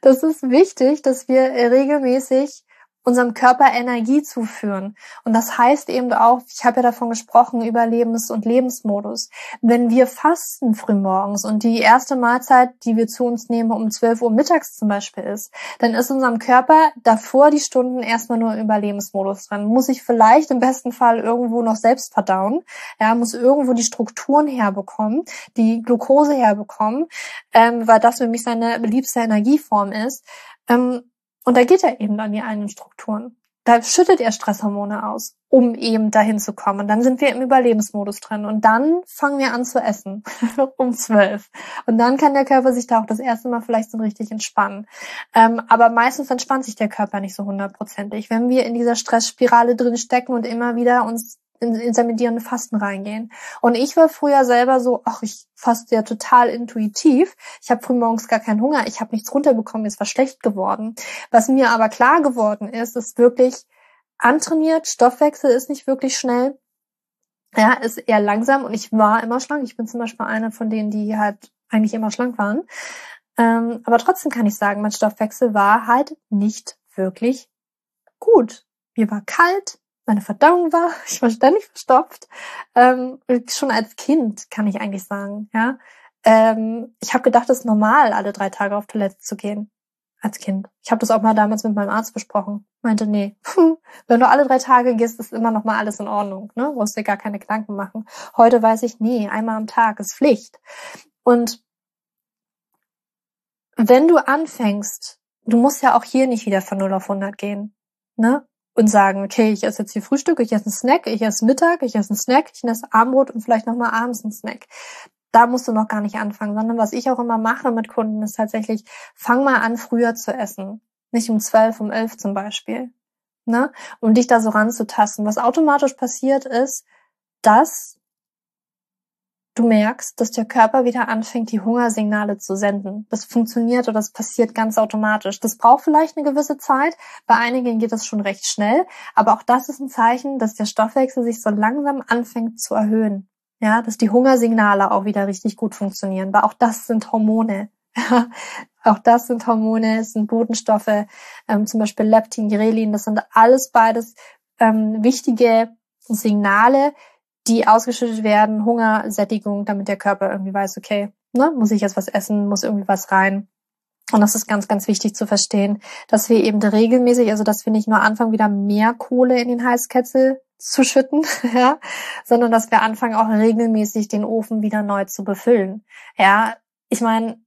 A: Das ist wichtig, dass wir regelmäßig unserem Körper Energie zuführen. Und das heißt eben auch, ich habe ja davon gesprochen, Überlebens- und Lebensmodus. Wenn wir fasten frühmorgens und die erste Mahlzeit, die wir zu uns nehmen, um 12 Uhr mittags zum Beispiel ist, dann ist unserem Körper davor die Stunden erstmal nur Überlebensmodus dran. Muss ich vielleicht im besten Fall irgendwo noch selbst verdauen. Ja, muss irgendwo die Strukturen herbekommen, die Glucose herbekommen, ähm, weil das für mich seine beliebste Energieform ist. Ähm, und da geht er eben an die einen Strukturen. Da schüttet er Stresshormone aus, um eben dahin zu kommen. Und dann sind wir im Überlebensmodus drin. Und dann fangen wir an zu essen. (laughs) um zwölf. Und dann kann der Körper sich da auch das erste Mal vielleicht so richtig entspannen. Ähm, aber meistens entspannt sich der Körper nicht so hundertprozentig. Wenn wir in dieser Stressspirale drin stecken und immer wieder uns in intermittierende Fasten reingehen. Und ich war früher selber so, ach, ich faste ja total intuitiv. Ich habe frühmorgens gar keinen Hunger, ich habe nichts runterbekommen, es war schlecht geworden. Was mir aber klar geworden ist, ist wirklich antrainiert, Stoffwechsel ist nicht wirklich schnell. Ja, ist eher langsam und ich war immer schlank. Ich bin zum Beispiel eine von denen, die halt eigentlich immer schlank waren. Ähm, aber trotzdem kann ich sagen, mein Stoffwechsel war halt nicht wirklich gut. Mir war kalt, meine Verdauung war. (laughs) Ich war ständig verstopft. Ähm, schon als Kind kann ich eigentlich sagen, ja. Ähm, ich habe gedacht, es ist normal, alle drei Tage auf Toilette zu gehen. Als Kind. Ich habe das auch mal damals mit meinem Arzt besprochen. Meinte, nee, (laughs) wenn du alle drei Tage gehst, ist immer noch mal alles in Ordnung. Ne? Musst dir gar keine Gedanken machen. Heute weiß ich, nee, einmal am Tag ist Pflicht. Und wenn du anfängst, du musst ja auch hier nicht wieder von 0 auf 100 gehen. Ne? Und sagen, okay, ich esse jetzt hier Frühstück, ich esse einen Snack, ich esse Mittag, ich esse einen Snack, ich esse Abendbrot und vielleicht nochmal abends einen Snack. Da musst du noch gar nicht anfangen, sondern was ich auch immer mache mit Kunden ist tatsächlich, fang mal an, früher zu essen. Nicht um zwölf, um elf zum Beispiel. Ne? Um dich da so ranzutasten. Was automatisch passiert ist, dass du merkst, dass der Körper wieder anfängt, die Hungersignale zu senden. Das funktioniert oder das passiert ganz automatisch. Das braucht vielleicht eine gewisse Zeit. Bei einigen geht das schon recht schnell. Aber auch das ist ein Zeichen, dass der Stoffwechsel sich so langsam anfängt zu erhöhen. Ja, dass die Hungersignale auch wieder richtig gut funktionieren. Weil auch das sind Hormone. (laughs) auch das sind Hormone, es sind Botenstoffe, ähm, zum Beispiel Leptin, Grelin. Das sind alles beides ähm, wichtige Signale, die ausgeschüttet werden, Hunger, Sättigung, damit der Körper irgendwie weiß, okay, ne, muss ich jetzt was essen, muss irgendwie was rein. Und das ist ganz, ganz wichtig zu verstehen, dass wir eben regelmäßig, also dass wir nicht nur anfangen, wieder mehr Kohle in den Heißkessel zu schütten, (laughs) ja, sondern dass wir anfangen, auch regelmäßig den Ofen wieder neu zu befüllen. Ja, ich meine,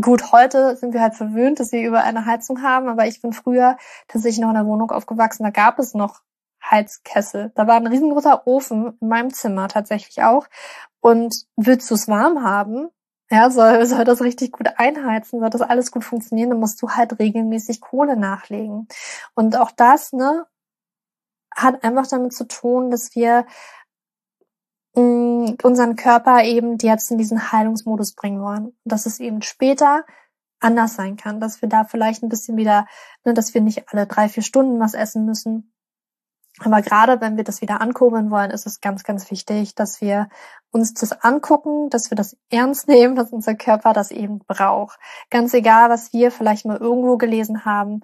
A: gut, heute sind wir halt verwöhnt, dass wir über eine Heizung haben, aber ich bin früher tatsächlich noch in der Wohnung aufgewachsen, da gab es noch Heizkessel. Da war ein riesengroßer Ofen in meinem Zimmer tatsächlich auch. Und willst du es warm haben, ja, soll, soll das richtig gut einheizen, soll das alles gut funktionieren, dann musst du halt regelmäßig Kohle nachlegen. Und auch das, ne, hat einfach damit zu tun, dass wir mh, mm, unseren Körper eben jetzt in diesen Heilungsmodus bringen wollen. Dass es eben später anders sein kann, dass wir da vielleicht ein bisschen wieder, ne, dass wir nicht alle drei, vier Stunden was essen müssen, aber gerade wenn wir das wieder ankurbeln wollen, ist es ganz, ganz wichtig, dass wir uns das angucken, dass wir das ernst (laughs) nehmen, dass unser Körper das eben braucht. Ganz egal, was wir vielleicht mal irgendwo gelesen haben.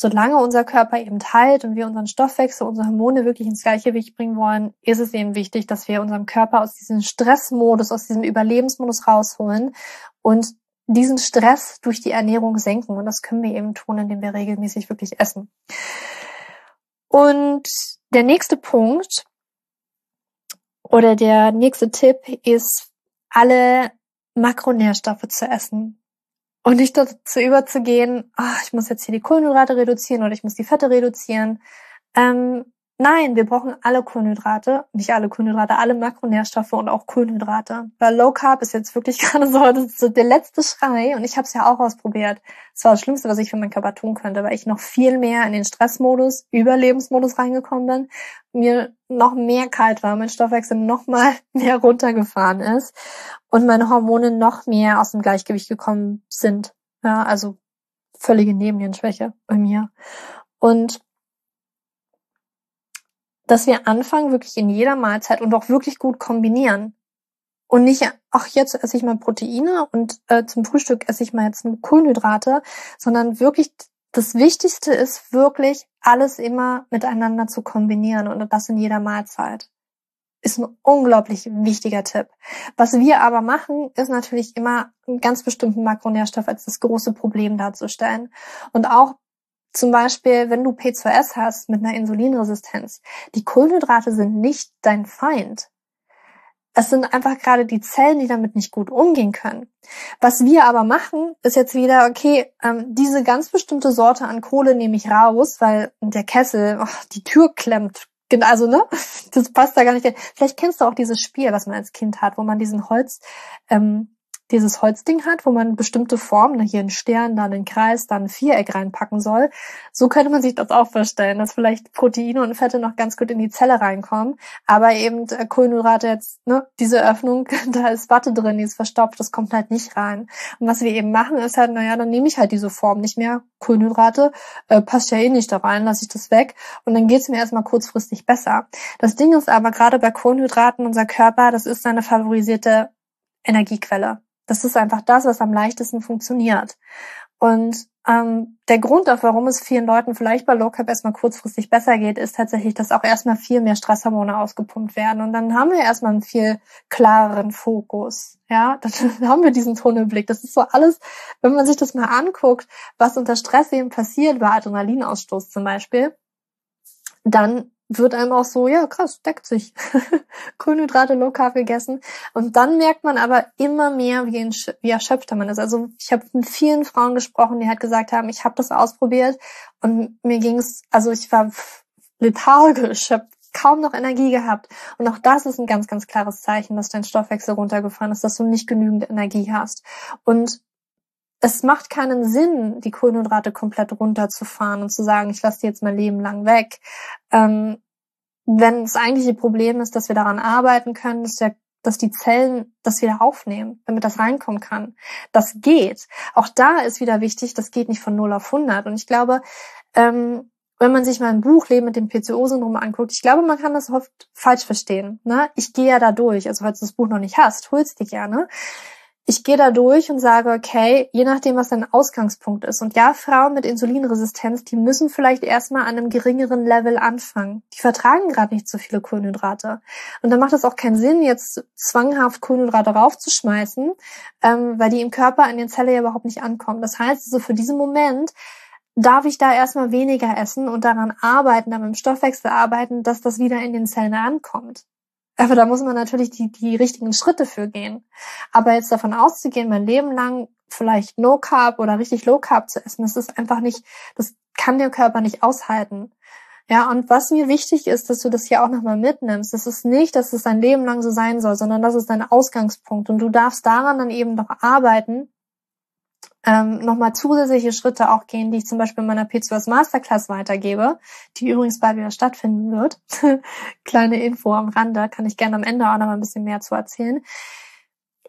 A: Solange unser Körper eben teilt und wir unseren Stoffwechsel, unsere Hormone wirklich ins Gleichgewicht bringen wollen, ist es eben wichtig, dass wir unseren Körper aus diesem Stressmodus, aus diesem Überlebensmodus rausholen und diesen Stress durch die Ernährung senken. Und das können wir eben tun, indem wir regelmäßig wirklich essen. Und der nächste Punkt oder der nächste Tipp ist, alle Makronährstoffe zu essen. Und nicht dazu überzugehen, oh, ich muss jetzt hier die Kohlenhydrate reduzieren oder ich muss die Fette reduzieren. Ähm, Nein, wir brauchen alle Kohlenhydrate, nicht alle Kohlenhydrate, alle Makronährstoffe und auch Kohlenhydrate. Weil Low Carb ist jetzt wirklich (laughs) gerade so, das ist so der letzte Schrei und ich habe es ja auch ausprobiert. Das war das Schlimmste, was ich für meinen Körper tun könnte, weil ich noch viel mehr in den Stressmodus, Überlebensmodus reingekommen bin, mir noch mehr kalt war, mein Stoffwechsel noch mal (laughs) mehr runtergefahren ist und meine Hormone noch mehr aus dem Gleichgewicht gekommen sind. Ja, also völlige Nebennierenschwäche bei mir. Und dass wir anfangen, wirklich in jeder Mahlzeit und auch wirklich gut kombinieren. Und nicht, ach, jetzt esse ich mal Proteine und äh, zum Frühstück esse ich mal jetzt Kohlenhydrate, sondern wirklich das Wichtigste ist wirklich, alles immer miteinander zu kombinieren und das in jeder Mahlzeit. Ist ein unglaublich wichtiger Tipp. Was wir aber machen, ist natürlich immer einen ganz bestimmten Makronährstoff als das große Problem darzustellen. Und auch zum Beispiel, wenn du P2S hast mit einer Insulinresistenz, die Kohlenhydrate sind nicht dein Feind. Es sind einfach gerade die Zellen, die damit nicht gut umgehen können. Was wir aber machen, ist jetzt wieder, okay, ähm, diese ganz bestimmte Sorte an Kohle nehme ich raus, weil der Kessel, oh, die Tür klemmt. Also, ne? (laughs) Das passt da gar nicht. Vielleicht kennst du auch dieses Spiel, was man als Kind hat, wo man diesen Holz, ähm, dieses Holzding hat, wo man bestimmte Formen, hier einen Stern, dann einen Kreis, dann ein Viereck reinpacken soll. So könnte man sich das auch vorstellen, dass vielleicht Proteine und Fette noch ganz gut in die Zelle reinkommen, aber eben äh, Kohlenhydrate jetzt, ne, diese Öffnung, (laughs) da ist Watte drin, die ist verstopft, das kommt halt nicht rein. Und was wir eben machen, ist halt, naja, dann nehme ich halt diese Form nicht mehr. Kohlenhydrate äh, passt ja eh nicht da rein, lasse ich das weg und dann geht's mir erstmal kurzfristig besser. Das Ding ist aber gerade bei Kohlenhydraten, unser Körper, das ist seine favorisierte Energiequelle. Das ist einfach das, was am leichtesten funktioniert. Und ähm, der Grund auch, warum es vielen Leuten vielleicht bei Low Carb erstmal kurzfristig besser geht, ist tatsächlich, dass auch erstmal viel mehr Stresshormone ausgepumpt werden. Und dann haben wir erstmal einen viel klareren Fokus. Ja, (laughs) dann haben wir diesen Tunnelblick. Das ist so alles, wenn man sich das mal anguckt, was unter Stress eben passiert, bei Adrenalinausstoß zum Beispiel, dann wird einem auch so, ja krass, deckt sich. (laughs) Kohlenhydrate low carb gegessen. Und dann merkt man aber immer mehr, wie, wie erschöpfter man ist. Also ich habe mit vielen Frauen gesprochen, die halt gesagt haben, ich habe das ausprobiert und mir ging's, also ich war lethargisch, habe kaum noch Energie gehabt. Und auch das ist ein ganz, ganz klares Zeichen, dass dein Stoffwechsel runtergefahren ist, dass du nicht genügend Energie hast. Und es macht keinen Sinn, die Kohlenhydrate komplett runterzufahren und zu sagen, ich lasse die jetzt mein Leben lang weg. Ähm, wenn das eigentliche Problem ist, dass wir daran arbeiten können, dass, der, dass die Zellen das wieder aufnehmen, damit das reinkommen kann. Das geht. Auch da ist wieder wichtig, das geht nicht von 0 auf 100. Und ich glaube, ähm, wenn man sich mal ein Buch Leben mit dem PCO-Syndrom anguckt, ich glaube, man kann das oft falsch verstehen. Ne? Ich gehe ja da durch. Also falls du das Buch noch nicht hast, holst dir gerne ich gehe da durch und sage, okay, je nachdem, was dein Ausgangspunkt ist. Und ja, Frauen mit Insulinresistenz, die müssen vielleicht erstmal an einem geringeren Level anfangen. Die vertragen gerade nicht so viele Kohlenhydrate. Und dann macht es auch keinen Sinn, jetzt zwanghaft Kohlenhydrate raufzuschmeißen, ähm, weil die im Körper an den Zelle ja überhaupt nicht ankommen. Das heißt also, für diesen Moment darf ich da erstmal weniger essen und daran arbeiten, an meinem Stoffwechsel arbeiten, dass das wieder in den Zellen ankommt. Aber da muss man natürlich die, die richtigen Schritte für gehen. Aber jetzt davon auszugehen, mein Leben lang vielleicht No Carb oder richtig Low Carb zu essen, das ist einfach nicht, das kann der Körper nicht aushalten. Ja, und was mir wichtig ist, dass du das hier auch nochmal mitnimmst, das ist nicht, dass es dein Leben lang so sein soll, sondern das ist dein Ausgangspunkt und du darfst daran dann eben noch arbeiten, ähm, nochmal zusätzliche Schritte auch gehen, die ich zum Beispiel in meiner P2S Masterclass weitergebe, die übrigens bald wieder stattfinden wird. (laughs) Kleine Info am Rande, kann ich gerne am Ende auch noch ein bisschen mehr zu erzählen.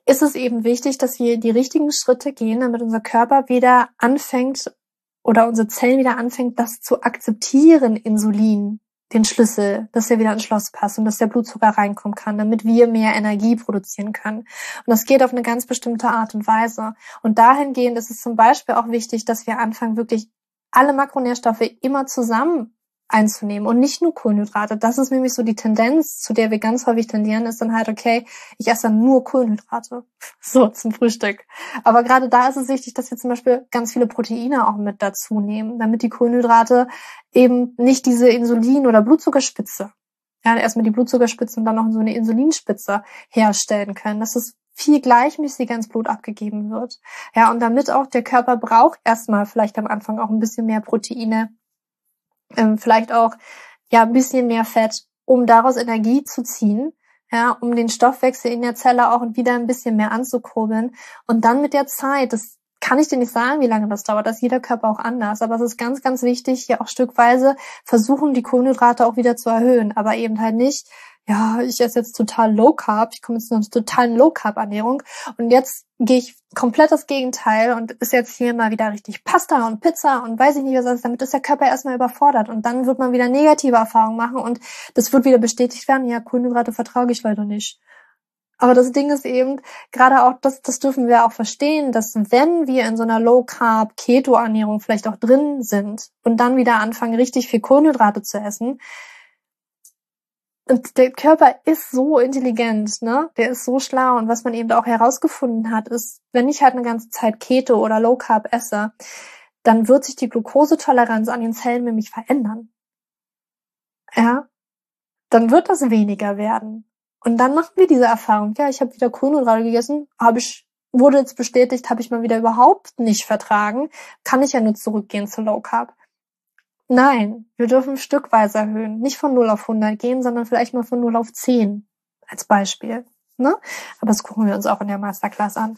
A: Ist es eben wichtig, dass wir die richtigen Schritte gehen, damit unser Körper wieder anfängt oder unsere Zellen wieder anfängt, das zu akzeptieren, Insulin den Schlüssel, dass er wieder ins Schloss passt und dass der Blutzucker reinkommen kann, damit wir mehr Energie produzieren können. Und das geht auf eine ganz bestimmte Art und Weise. Und dahingehend ist es zum Beispiel auch wichtig, dass wir anfangen, wirklich alle Makronährstoffe immer zusammen einzunehmen und nicht nur Kohlenhydrate. Das ist nämlich so die Tendenz, zu der wir ganz häufig tendieren, ist dann halt, okay, ich esse dann nur Kohlenhydrate. (laughs) So zum Frühstück. Aber gerade da ist es wichtig, dass wir zum Beispiel ganz viele Proteine auch mit dazu nehmen, damit die Kohlenhydrate eben nicht diese Insulin- oder Blutzuckerspitze, ja, erstmal die Blutzuckerspitze und dann noch so eine Insulinspitze herstellen können. Dass es viel gleichmäßiger ins Blut abgegeben wird. Ja, und damit auch der Körper braucht erstmal vielleicht am Anfang auch ein bisschen mehr Proteine, ähm, vielleicht auch ja ein bisschen mehr Fett, um daraus Energie zu ziehen, ja, um den Stoffwechsel in der Zelle auch wieder ein bisschen mehr anzukurbeln. Und dann mit der Zeit, das kann ich dir nicht sagen, wie lange das dauert, das ist jeder Körper auch anders, aber es ist ganz, ganz wichtig, hier auch stückweise versuchen, die Kohlenhydrate auch wieder zu erhöhen, aber eben halt nicht ja, ich esse jetzt total Low Carb, ich komme jetzt zu einer totalen Low Carb Ernährung. Und jetzt gehe ich komplett das Gegenteil und ist jetzt hier mal wieder richtig Pasta und Pizza und weiß ich nicht was alles, damit ist der Körper erstmal überfordert. Und dann wird man wieder negative Erfahrungen machen und das wird wieder bestätigt werden, ja, Kohlenhydrate vertrage ich leider nicht. Aber das Ding ist eben, gerade auch, das, das dürfen wir auch verstehen, dass wenn wir in so einer Low-Carb-Keto-Ernährung vielleicht auch drin sind und dann wieder anfangen, richtig viel Kohlenhydrate zu essen, und der Körper ist so intelligent, ne? Der ist so schlau. Und was man eben auch herausgefunden hat, ist, wenn ich halt eine ganze Zeit Keto oder Low Carb esse, dann wird sich die Glukosetoleranz an den Zellen nämlich verändern. Ja? Dann wird das weniger werden. Und dann machen wir diese Erfahrung. Ja, ich habe wieder Kohlenhydrate gegessen, habe ich wurde jetzt bestätigt, habe ich mal wieder überhaupt nicht vertragen, kann ich ja nur zurückgehen zu Low Carb. Nein, wir dürfen stückweise erhöhen. Nicht von 0 auf 100 gehen, sondern vielleicht mal von 0 auf 10 als Beispiel. Ne? Aber das gucken wir uns auch in der Masterclass an.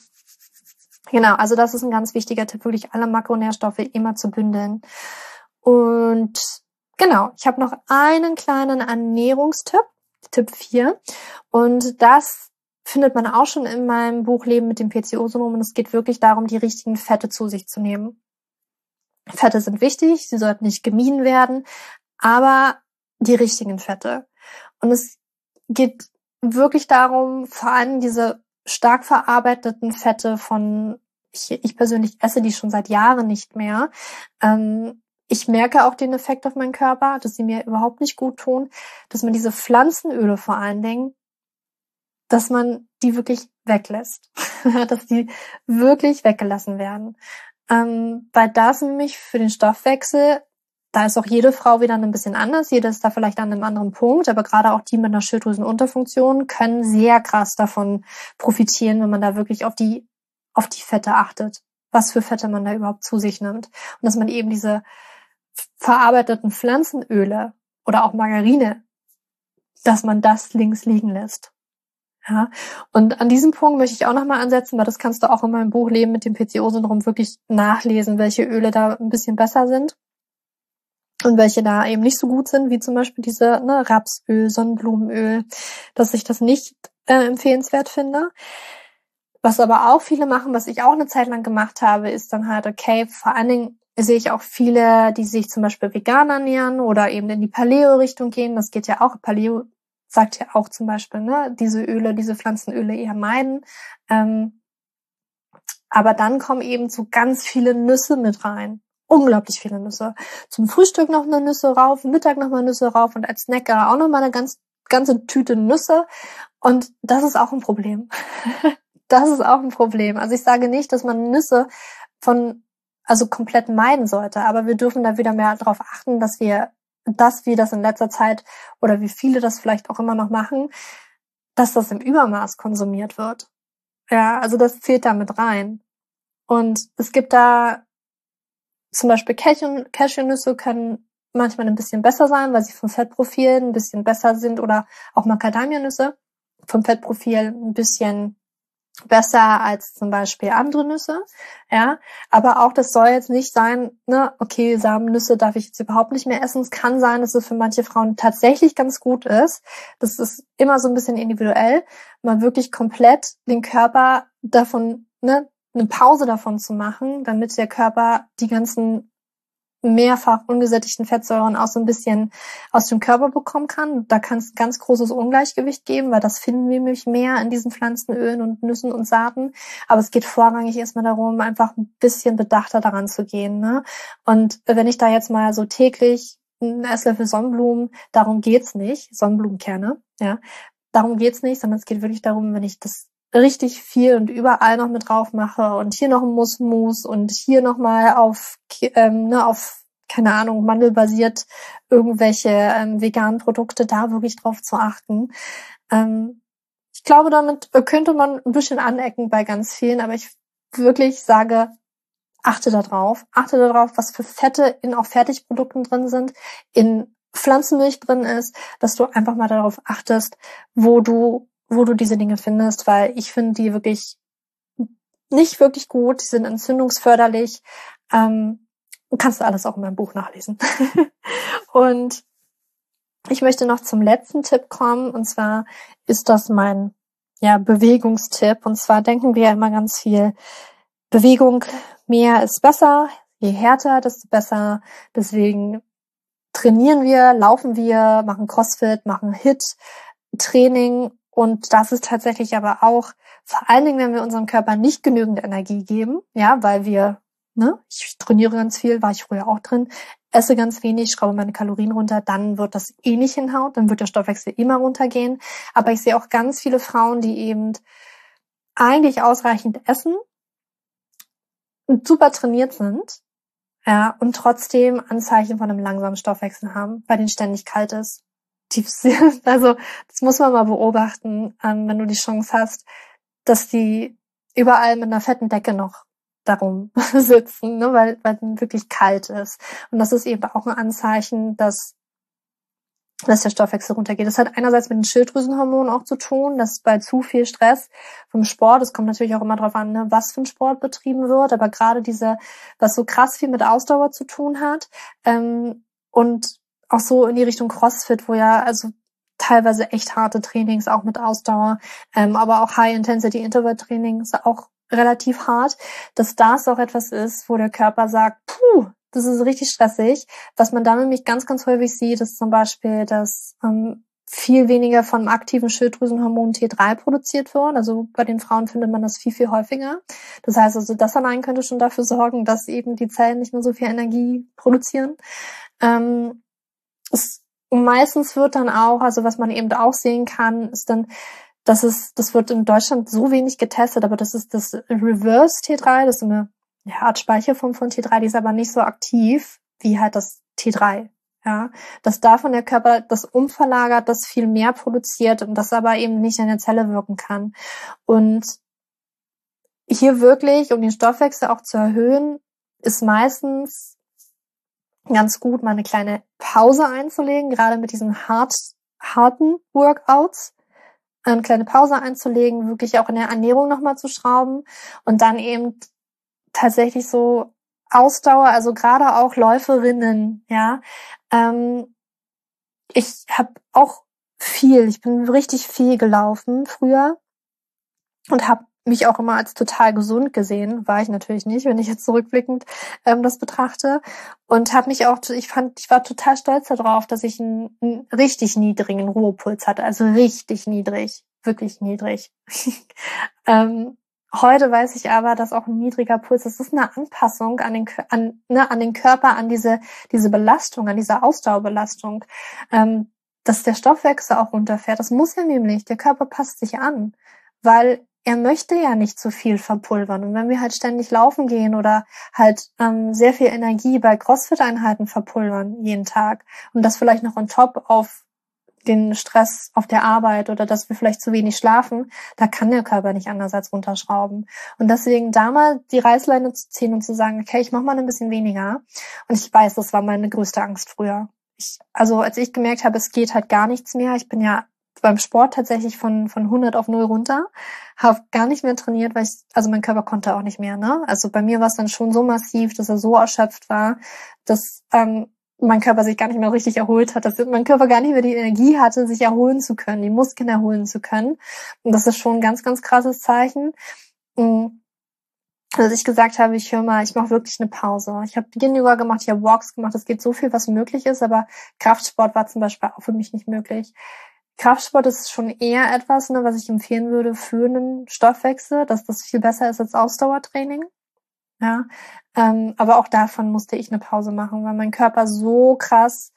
A: Genau, also das ist ein ganz wichtiger Tipp, wirklich alle Makronährstoffe immer zu bündeln. Und genau, ich habe noch einen kleinen Ernährungstipp, Tipp 4. Und das findet man auch schon in meinem Buch Leben mit dem PCO-Syndrom. Und es geht wirklich darum, die richtigen Fette zu sich zu nehmen. Fette sind wichtig, sie sollten nicht gemieden werden, aber die richtigen Fette. Und es geht wirklich darum, vor allem diese stark verarbeiteten Fette von, ich, ich persönlich esse die schon seit Jahren nicht mehr. Ähm, ich merke auch den Effekt auf meinen Körper, dass sie mir überhaupt nicht gut tun, dass man diese Pflanzenöle vor allen Dingen, dass man die wirklich weglässt, (laughs) dass die wirklich weggelassen werden. Ähm, weil das nämlich für den Stoffwechsel, da ist auch jede Frau wieder ein bisschen anders, jede ist da vielleicht an einem anderen Punkt, aber gerade auch die mit einer Schilddrüsenunterfunktion können sehr krass davon profitieren, wenn man da wirklich auf die, auf die Fette achtet, was für Fette man da überhaupt zu sich nimmt. Und dass man eben diese verarbeiteten Pflanzenöle oder auch Margarine, dass man das links liegen lässt. Ja, und an diesem Punkt möchte ich auch nochmal ansetzen, weil das kannst du auch in meinem Buch Leben mit dem PCO-Syndrom wirklich nachlesen, welche Öle da ein bisschen besser sind und welche da eben nicht so gut sind, wie zum Beispiel diese ne, Rapsöl, Sonnenblumenöl, dass ich das nicht äh, empfehlenswert finde. Was aber auch viele machen, was ich auch eine Zeit lang gemacht habe, ist dann halt, okay, vor allen Dingen sehe ich auch viele, die sich zum Beispiel vegan ernähren oder eben in die Paleo-Richtung gehen. Das geht ja auch. Paleo sagt ja auch zum Beispiel, ne, diese Öle, diese Pflanzenöle eher meiden. Ähm, aber dann kommen eben so ganz viele Nüsse mit rein. Unglaublich viele Nüsse. Zum Frühstück noch eine Nüsse rauf, Mittag noch mal Nüsse rauf und als Snacker auch noch mal eine ganz, ganze Tüte Nüsse. Und das ist auch ein Problem. (laughs) das ist auch ein Problem. Also ich sage nicht, dass man Nüsse von, also komplett meiden sollte, aber wir dürfen da wieder mehr darauf achten, dass wir dass wir das in letzter Zeit oder wie viele das vielleicht auch immer noch machen, dass das im Übermaß konsumiert wird. Ja, also das zählt da mit rein. Und es gibt da zum Beispiel Cashewnüsse können manchmal ein bisschen besser sein, weil sie vom Fettprofil ein bisschen besser sind oder auch Macadamianüsse vom Fettprofil ein bisschen besser als zum Beispiel andere Nüsse, ja. Aber auch das soll jetzt nicht sein, ne, okay, Samennüsse darf ich jetzt überhaupt nicht mehr essen. Es kann sein, dass es für manche Frauen tatsächlich ganz gut ist. Das ist immer so ein bisschen individuell, mal wirklich komplett den Körper davon, ne, eine Pause davon zu machen, damit der Körper die ganzen mehrfach ungesättigten Fettsäuren auch so ein bisschen aus dem Körper bekommen kann. Da kann es ganz großes Ungleichgewicht geben, weil das finden wir nämlich mehr in diesen Pflanzenölen und Nüssen und Saaten. Aber es geht vorrangig erstmal darum, einfach ein bisschen bedachter daran zu gehen. Ne? Und wenn ich da jetzt mal so täglich einen Esslöffel Sonnenblumen, darum geht's nicht, Sonnenblumenkerne, ja, darum geht's nicht, sondern es geht wirklich darum, wenn ich das richtig viel und überall noch mit drauf mache und hier noch ein Musmus und hier noch mal auf ähm, ne, auf keine Ahnung mandelbasiert irgendwelche ähm, veganen Produkte da wirklich drauf zu achten. Ähm, ich glaube, damit könnte man ein bisschen anecken bei ganz vielen, aber ich wirklich sage, achte darauf, achte darauf, was für Fette in auch Fertigprodukten drin sind, in Pflanzenmilch drin ist, dass du einfach mal darauf achtest, wo du wo du diese Dinge findest, weil ich finde die wirklich nicht wirklich gut, die sind entzündungsförderlich. Ähm, kannst du alles auch in meinem Buch nachlesen. (laughs) und ich möchte noch zum letzten Tipp kommen, und zwar ist das mein ja, Bewegungstipp. Und zwar denken wir ja immer ganz viel, Bewegung mehr ist besser, je härter, desto besser. Deswegen trainieren wir, laufen wir, machen Crossfit, machen Hit, Training Und das ist tatsächlich aber auch, vor allen Dingen, wenn wir unserem Körper nicht genügend Energie geben, ja, weil wir, ne, ich trainiere ganz viel, war ich früher auch drin, esse ganz wenig, schraube meine Kalorien runter, dann wird das eh nicht hinhaut, dann wird der Stoffwechsel immer runtergehen. Aber ich sehe auch ganz viele Frauen, die eben eigentlich ausreichend essen und super trainiert sind, ja, und trotzdem Anzeichen von einem langsamen Stoffwechsel haben, weil den ständig kalt ist. (laughs) Also, das muss man mal beobachten, ähm, wenn du die Chance hast, dass die überall mit einer fetten Decke noch darum (laughs) sitzen, ne, weil, weil es wirklich kalt ist. Und das ist eben auch ein Anzeichen, dass dass der Stoffwechsel runtergeht. Das hat einerseits mit den Schilddrüsenhormonen auch zu tun, dass bei zu viel Stress vom Sport, es kommt natürlich auch immer darauf an, ne, was für ein Sport betrieben wird, aber gerade diese, was so krass viel mit Ausdauer zu tun hat ähm, und auch so in die Richtung CrossFit, wo ja also teilweise echt harte Trainings auch mit Ausdauer, ähm, aber auch High-Intensity-Interval-Trainings auch relativ hart, dass das auch etwas ist, wo der Körper sagt, puh, das ist richtig stressig. Was man da nämlich ganz, ganz häufig sieht, ist zum Beispiel, dass ähm, viel weniger von aktiven Schilddrüsenhormon T3 produziert wird. Also bei den Frauen findet man das viel, viel häufiger. Das heißt also, das allein könnte schon dafür sorgen, dass eben die Zellen nicht mehr so viel Energie produzieren. Ähm, es, meistens wird dann auch, also was man eben auch sehen kann, ist dann das ist, das wird in Deutschland so wenig getestet, aber das ist das Reverse T3, das ist eine Art Speicherform von T3, die ist aber nicht so aktiv wie halt das T3. Ja, dass davon der Körper das umverlagert, das viel mehr produziert und das aber eben nicht in der Zelle wirken kann. Und hier wirklich, um den Stoffwechsel auch zu erhöhen, ist meistens ganz gut, mal eine kleine Pause einzulegen, gerade mit diesen hart, harten Workouts eine kleine Pause einzulegen, wirklich auch in der Ernährung nochmal zu schrauben und dann eben tatsächlich so Ausdauer, also gerade auch Läuferinnen, ja. Ähm, ich habe auch viel, ich bin richtig viel gelaufen früher und habe mich auch immer als total gesund gesehen, war ich natürlich nicht, wenn ich jetzt zurückblickend ähm, das betrachte und habe mich auch, ich fand, ich war total stolz darauf, dass ich einen, einen richtig niedrigen Ruhepuls hatte, also richtig niedrig, wirklich niedrig. (laughs) ähm, heute weiß ich aber, dass auch ein niedriger Puls, das ist eine Anpassung an den, an, ne, an den Körper, an diese diese Belastung, an diese Ausdauerbelastung. Ähm, dass der Stoffwechsel auch runterfährt. Das muss er nämlich. Der Körper passt sich an, weil er möchte ja nicht zu viel verpulvern. Und wenn wir halt ständig laufen gehen oder halt ähm, sehr viel Energie bei Crossfit-Einheiten verpulvern jeden Tag und das vielleicht noch on top auf den Stress auf der Arbeit oder dass wir vielleicht zu wenig schlafen, da kann der Körper nicht anders als runterschrauben. Und deswegen da mal die Reißleine zu ziehen und zu sagen, okay, ich mache mal ein bisschen weniger. Und ich weiß, das war meine größte Angst früher. Ich, also als ich gemerkt habe, es geht halt gar nichts mehr, ich bin ja beim Sport tatsächlich von, von 100 auf 0 runter, habe gar nicht mehr trainiert, weil ich, also mein Körper konnte auch nicht mehr, ne? Also bei mir war es dann schon so massiv, dass er so erschöpft war, dass ähm, mein Körper sich gar nicht mehr richtig erholt hat, dass mein Körper gar nicht mehr die Energie hatte, sich erholen zu können, die Muskeln erholen zu können. Und das ist schon ein ganz, ganz krasses Zeichen. Mm. Dass ich gesagt habe, ich höre mal, ich mache wirklich eine Pause. Ich habe Beginn-Yoga gemacht, ich habe Walks gemacht, es geht so viel, was möglich ist, aber Kraftsport war zum Beispiel auch für mich nicht möglich. Kraftsport ist schon eher etwas, ne, was ich empfehlen würde für einen Stoffwechsel, dass das viel besser ist als Ausdauertraining. Ja, ähm, aber auch davon musste ich eine Pause machen, weil mein Körper so krass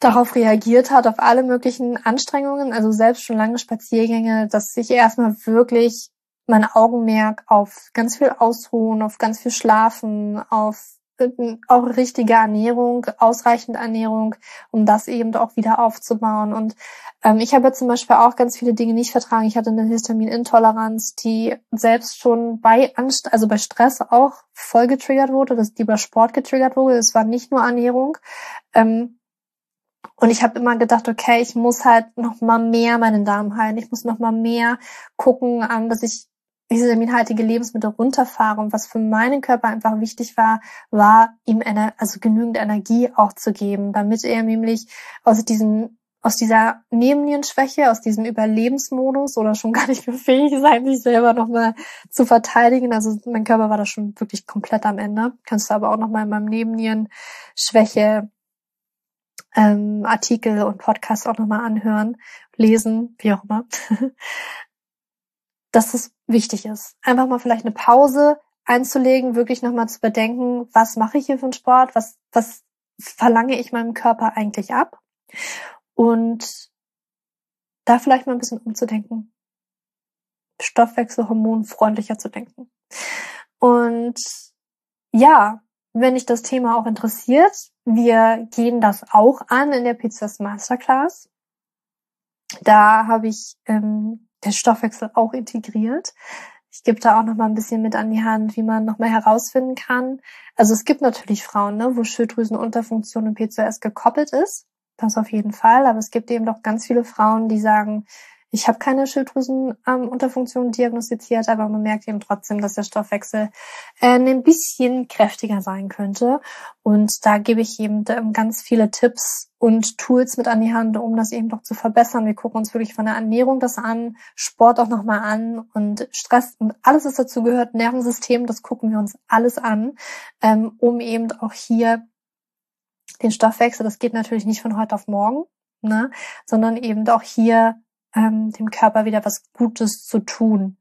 A: darauf reagiert hat, auf alle möglichen Anstrengungen, also selbst schon lange Spaziergänge, dass ich erstmal wirklich mein Augenmerk auf ganz viel Ausruhen, auf ganz viel Schlafen, auf auch richtige Ernährung, ausreichend Ernährung, um das eben auch wieder aufzubauen. Und ähm, ich habe zum Beispiel auch ganz viele Dinge nicht vertragen. Ich hatte eine Histaminintoleranz, die selbst schon bei Angst, also bei Stress auch voll getriggert wurde, dass die bei Sport getriggert wurde. Es war nicht nur Ernährung. Ähm, und ich habe immer gedacht, okay, ich muss halt noch mal mehr meinen Darm heilen. Ich muss noch mal mehr gucken, ähm, dass ich histaminhaltige Lebensmittel runterfahre. Und was für meinen Körper einfach wichtig war, war ihm eine, also genügend Energie auch zu geben, damit er nämlich aus diesem aus dieser Nebennierenschwäche, aus diesem Überlebensmodus oder schon (laughs) gar nicht befähigt sein, sich selber nochmal zu verteidigen. Also mein Körper war da schon wirklich komplett am Ende. Kannst du aber auch nochmal in meinem Nebennierenschwäche ähm, Artikel und Podcasts auch nochmal anhören, lesen, wie auch immer, (laughs) dass es wichtig ist. Einfach mal vielleicht eine Pause einzulegen, wirklich nochmal zu bedenken, was mache ich hier für einen Sport, was, was verlange ich meinem Körper eigentlich ab und da vielleicht mal ein bisschen umzudenken. Stoffwechselhormon freundlicher zu denken. Und ja, wenn dich das Thema auch interessiert, wir gehen das auch an in der PCS Masterclass. Da habe ich ähm, den Stoffwechsel auch integriert. Ich gebe da auch noch mal ein bisschen mit an die Hand, wie man noch mal herausfinden kann. Also es gibt natürlich Frauen, ne, wo Schilddrüsenunterfunktion und PCOS gekoppelt ist. Das auf jeden Fall. Aber es gibt eben doch ganz viele Frauen, die sagen, ich habe keine Schilddrüsenunterfunktion ähm, diagnostiziert, aber man merkt eben trotzdem, dass der Stoffwechsel äh, ein bisschen kräftiger sein könnte. Und da gebe ich eben ähm, ganz viele Tipps und Tools mit an die Hand, um das eben doch zu verbessern. Wir gucken uns wirklich von der Ernährung das an, Sport auch nochmal an und Stress und alles, was dazu gehört, Nervensystem, das gucken wir uns alles an, ähm, um eben auch hier den Stoffwechsel, das geht natürlich nicht von heute auf morgen, ne, sondern eben auch hier ähm, dem Körper wieder was Gutes zu tun.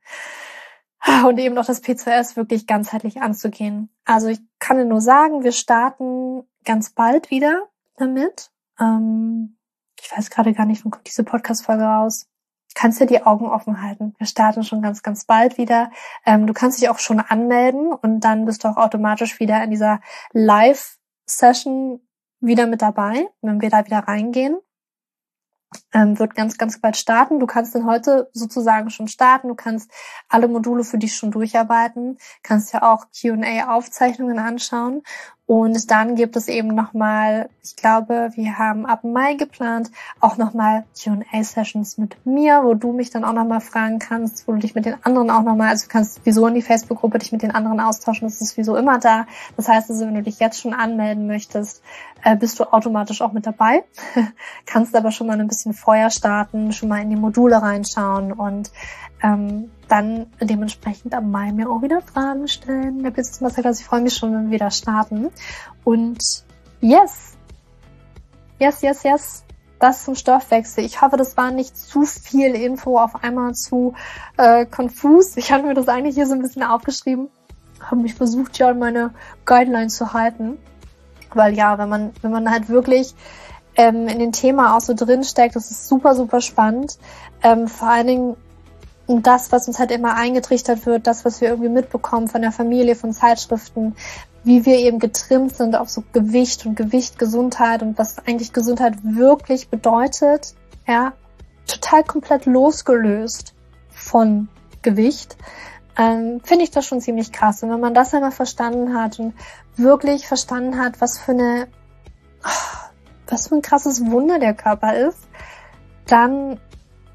A: Und eben auch das P2S wirklich ganzheitlich anzugehen. Also ich kann dir nur sagen, wir starten ganz bald wieder damit. Ähm, ich weiß gerade gar nicht, wann kommt diese Podcast-Folge raus. Kannst dir die Augen offen halten. Wir starten schon ganz, ganz bald wieder. Ähm, du kannst dich auch schon anmelden und dann bist du auch automatisch wieder in dieser Live-Session wieder mit dabei, wenn wir da wieder reingehen ähm, wird ganz, ganz bald starten. Du kannst dann heute sozusagen schon starten. Du kannst alle Module für dich schon durcharbeiten, kannst ja auch Q&A-Aufzeichnungen anschauen und dann gibt es eben nochmal, ich glaube, wir haben ab Mai geplant, auch nochmal Q&A-Sessions mit mir, wo du mich dann auch nochmal fragen kannst, wo du dich mit den anderen auch nochmal, also du kannst wieso in die Facebook-Gruppe dich mit den anderen austauschen, das ist wieso immer da. Das heißt also, wenn du dich jetzt schon anmelden möchtest, äh, bist du automatisch auch mit dabei. (laughs) kannst aber schon mal ein bisschen Feuer starten, schon mal in die Module reinschauen und ähm, dann dementsprechend am Mai mir auch wieder Fragen stellen. Der Business Masterclass, ich freue mich schon, wenn wir wieder starten. Und yes, yes, yes, yes, das zum Stoffwechsel. Ich hoffe, das war nicht zu viel Info auf einmal zu äh, konfus. Ich hatte mir das eigentlich hier so ein bisschen aufgeschrieben, habe mich versucht, ja, meine Guidelines zu halten. Weil ja, wenn man, wenn man halt wirklich ähm, in den Thema auch so drin steckt, das ist super, super spannend. Ähm, vor allen Dingen das, was uns halt immer eingetrichtert wird, das, was wir irgendwie mitbekommen von der Familie, von Zeitschriften, wie wir eben getrimmt sind auf so Gewicht und Gewicht, Gesundheit und was eigentlich Gesundheit wirklich bedeutet, ja, total komplett losgelöst von Gewicht, ähm, finde ich das schon ziemlich krass. Und wenn man das einmal verstanden hat und wirklich verstanden hat, was für eine, was für ein krasses Wunder der Körper ist, dann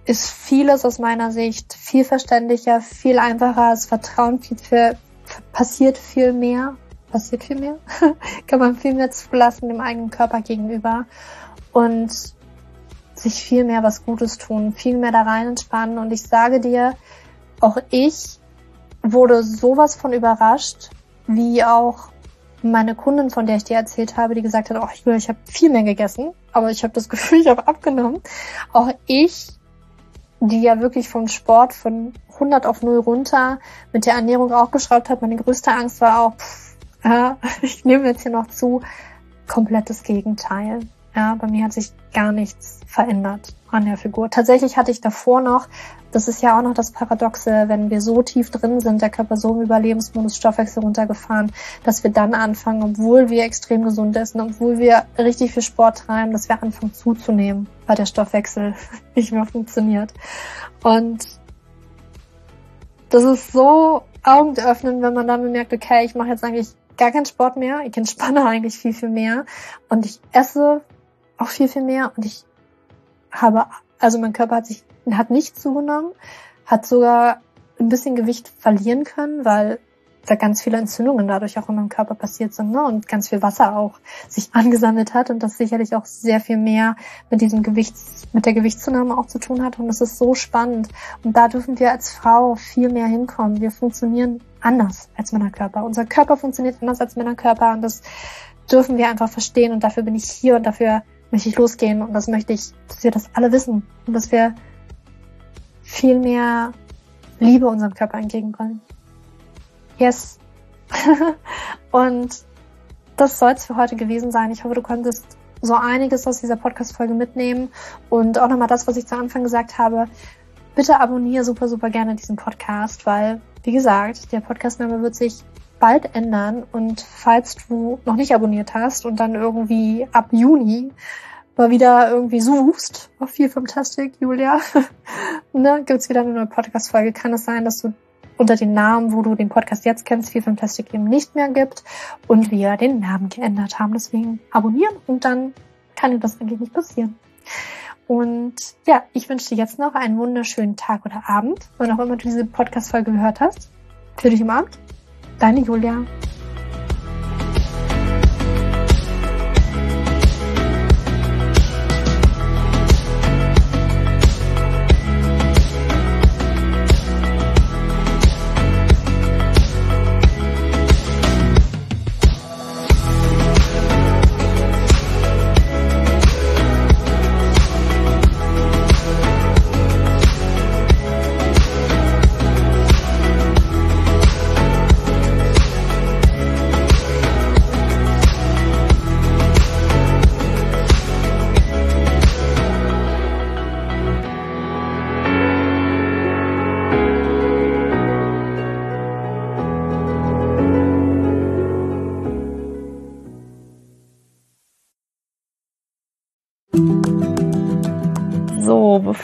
A: ist vieles aus meiner Sicht viel verständlicher, viel einfacher, es Vertrauen viel, viel passiert viel mehr, passiert viel mehr, (laughs) kann man viel mehr zulassen dem eigenen Körper gegenüber und sich viel mehr was Gutes tun, viel mehr da rein entspannen und ich sage dir, auch ich wurde sowas von überrascht, wie auch meine Kundin, von der ich dir erzählt habe, die gesagt hat, oh, ich, ich habe viel mehr gegessen, aber ich habe das (laughs) Gefühl, ich habe abgenommen. Auch ich die ja wirklich vom Sport von 100 auf 0 runter mit der Ernährung auch geschraubt hat. Meine größte Angst war auch, pff, ja, (laughs) ich nehme jetzt hier noch zu, komplettes Gegenteil. Ja, bei mir hat sich gar nichts verändert an der Figur. Tatsächlich hatte ich davor noch, das ist ja auch noch das Paradoxe, wenn wir so tief drin sind, der Körper so im Überlebensmodus Stoffwechsel runtergefahren, dass wir dann anfangen, obwohl wir extrem gesund essen, obwohl wir richtig viel Sport treiben, dass wir anfangen zuzunehmen, weil der Stoffwechsel (laughs) nicht mehr funktioniert. Und das ist so augenöffnend, wenn man dann bemerkt, okay, ich mache jetzt eigentlich gar keinen Sport mehr, ich entspanne (laughs) eigentlich viel, viel mehr und ich esse auch viel, viel mehr und ich habe, also mein Körper hat sich, hat nicht zugenommen, hat sogar ein bisschen Gewicht verlieren können, weil da ganz viele Entzündungen dadurch auch in meinem Körper passiert sind ne? und ganz viel Wasser auch sich (laughs) angesammelt hat und das sicherlich auch sehr viel mehr mit diesem Gewichts, mit der Gewichtszunahme auch zu tun hat und es ist so spannend und da dürfen wir als Frau viel mehr hinkommen. Wir funktionieren anders als Männerkörper. Unser Körper funktioniert anders als Männerkörper und das dürfen wir einfach verstehen und dafür bin ich hier und dafür möchte ich losgehen und das möchte ich, dass wir das alle wissen und dass wir viel mehr Liebe unserem Körper entgegenbringen. Yes. (laughs) und das soll es für heute gewesen sein. Ich hoffe, du konntest so einiges aus dieser Podcast-Folge mitnehmen und auch nochmal das, was ich zu Anfang gesagt habe. Bitte abonniere super, super gerne diesen Podcast, weil, wie gesagt, der Podcastname wird sich bald ändern und falls du noch nicht abonniert hast und dann irgendwie ab Juni mal wieder irgendwie suchst auf viel Fantastic, Julia, (laughs) ne, gibt's wieder eine neue Podcast-Folge. Kann es sein, dass du unter den Namen, wo du den Podcast jetzt kennst, viel Fantastic eben nicht mehr gibt und wir den Namen geändert haben. Deswegen abonnieren und dann kann dir das eigentlich nicht passieren. Und ja, ich wünsche dir jetzt noch einen wunderschönen Tag oder Abend, wann auch immer du diese Podcast-Folge gehört hast. Für dich im Abend. Deine Julia. So,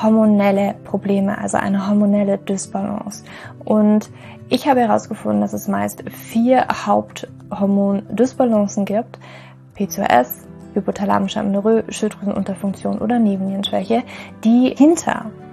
A: hormonelle Probleme, also eine hormonelle Dysbalance. Und ich habe herausgefunden, dass es meist vier Haupthormon-Dysbalancen gibt. PCOS, hypothalamische Amenorrhoe, Schilddrüsenunterfunktion oder Nebennierenschwäche, die hinter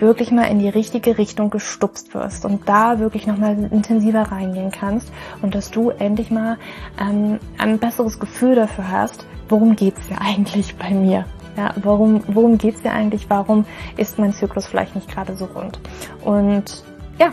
A: wirklich mal in die richtige Richtung gestupst wirst und da wirklich nochmal intensiver reingehen kannst und dass du endlich mal ähm, ein besseres Gefühl dafür hast, worum geht's ja eigentlich bei mir? Ja, warum, worum geht's dir eigentlich? Warum ist mein Zyklus vielleicht nicht gerade so rund? Und ja,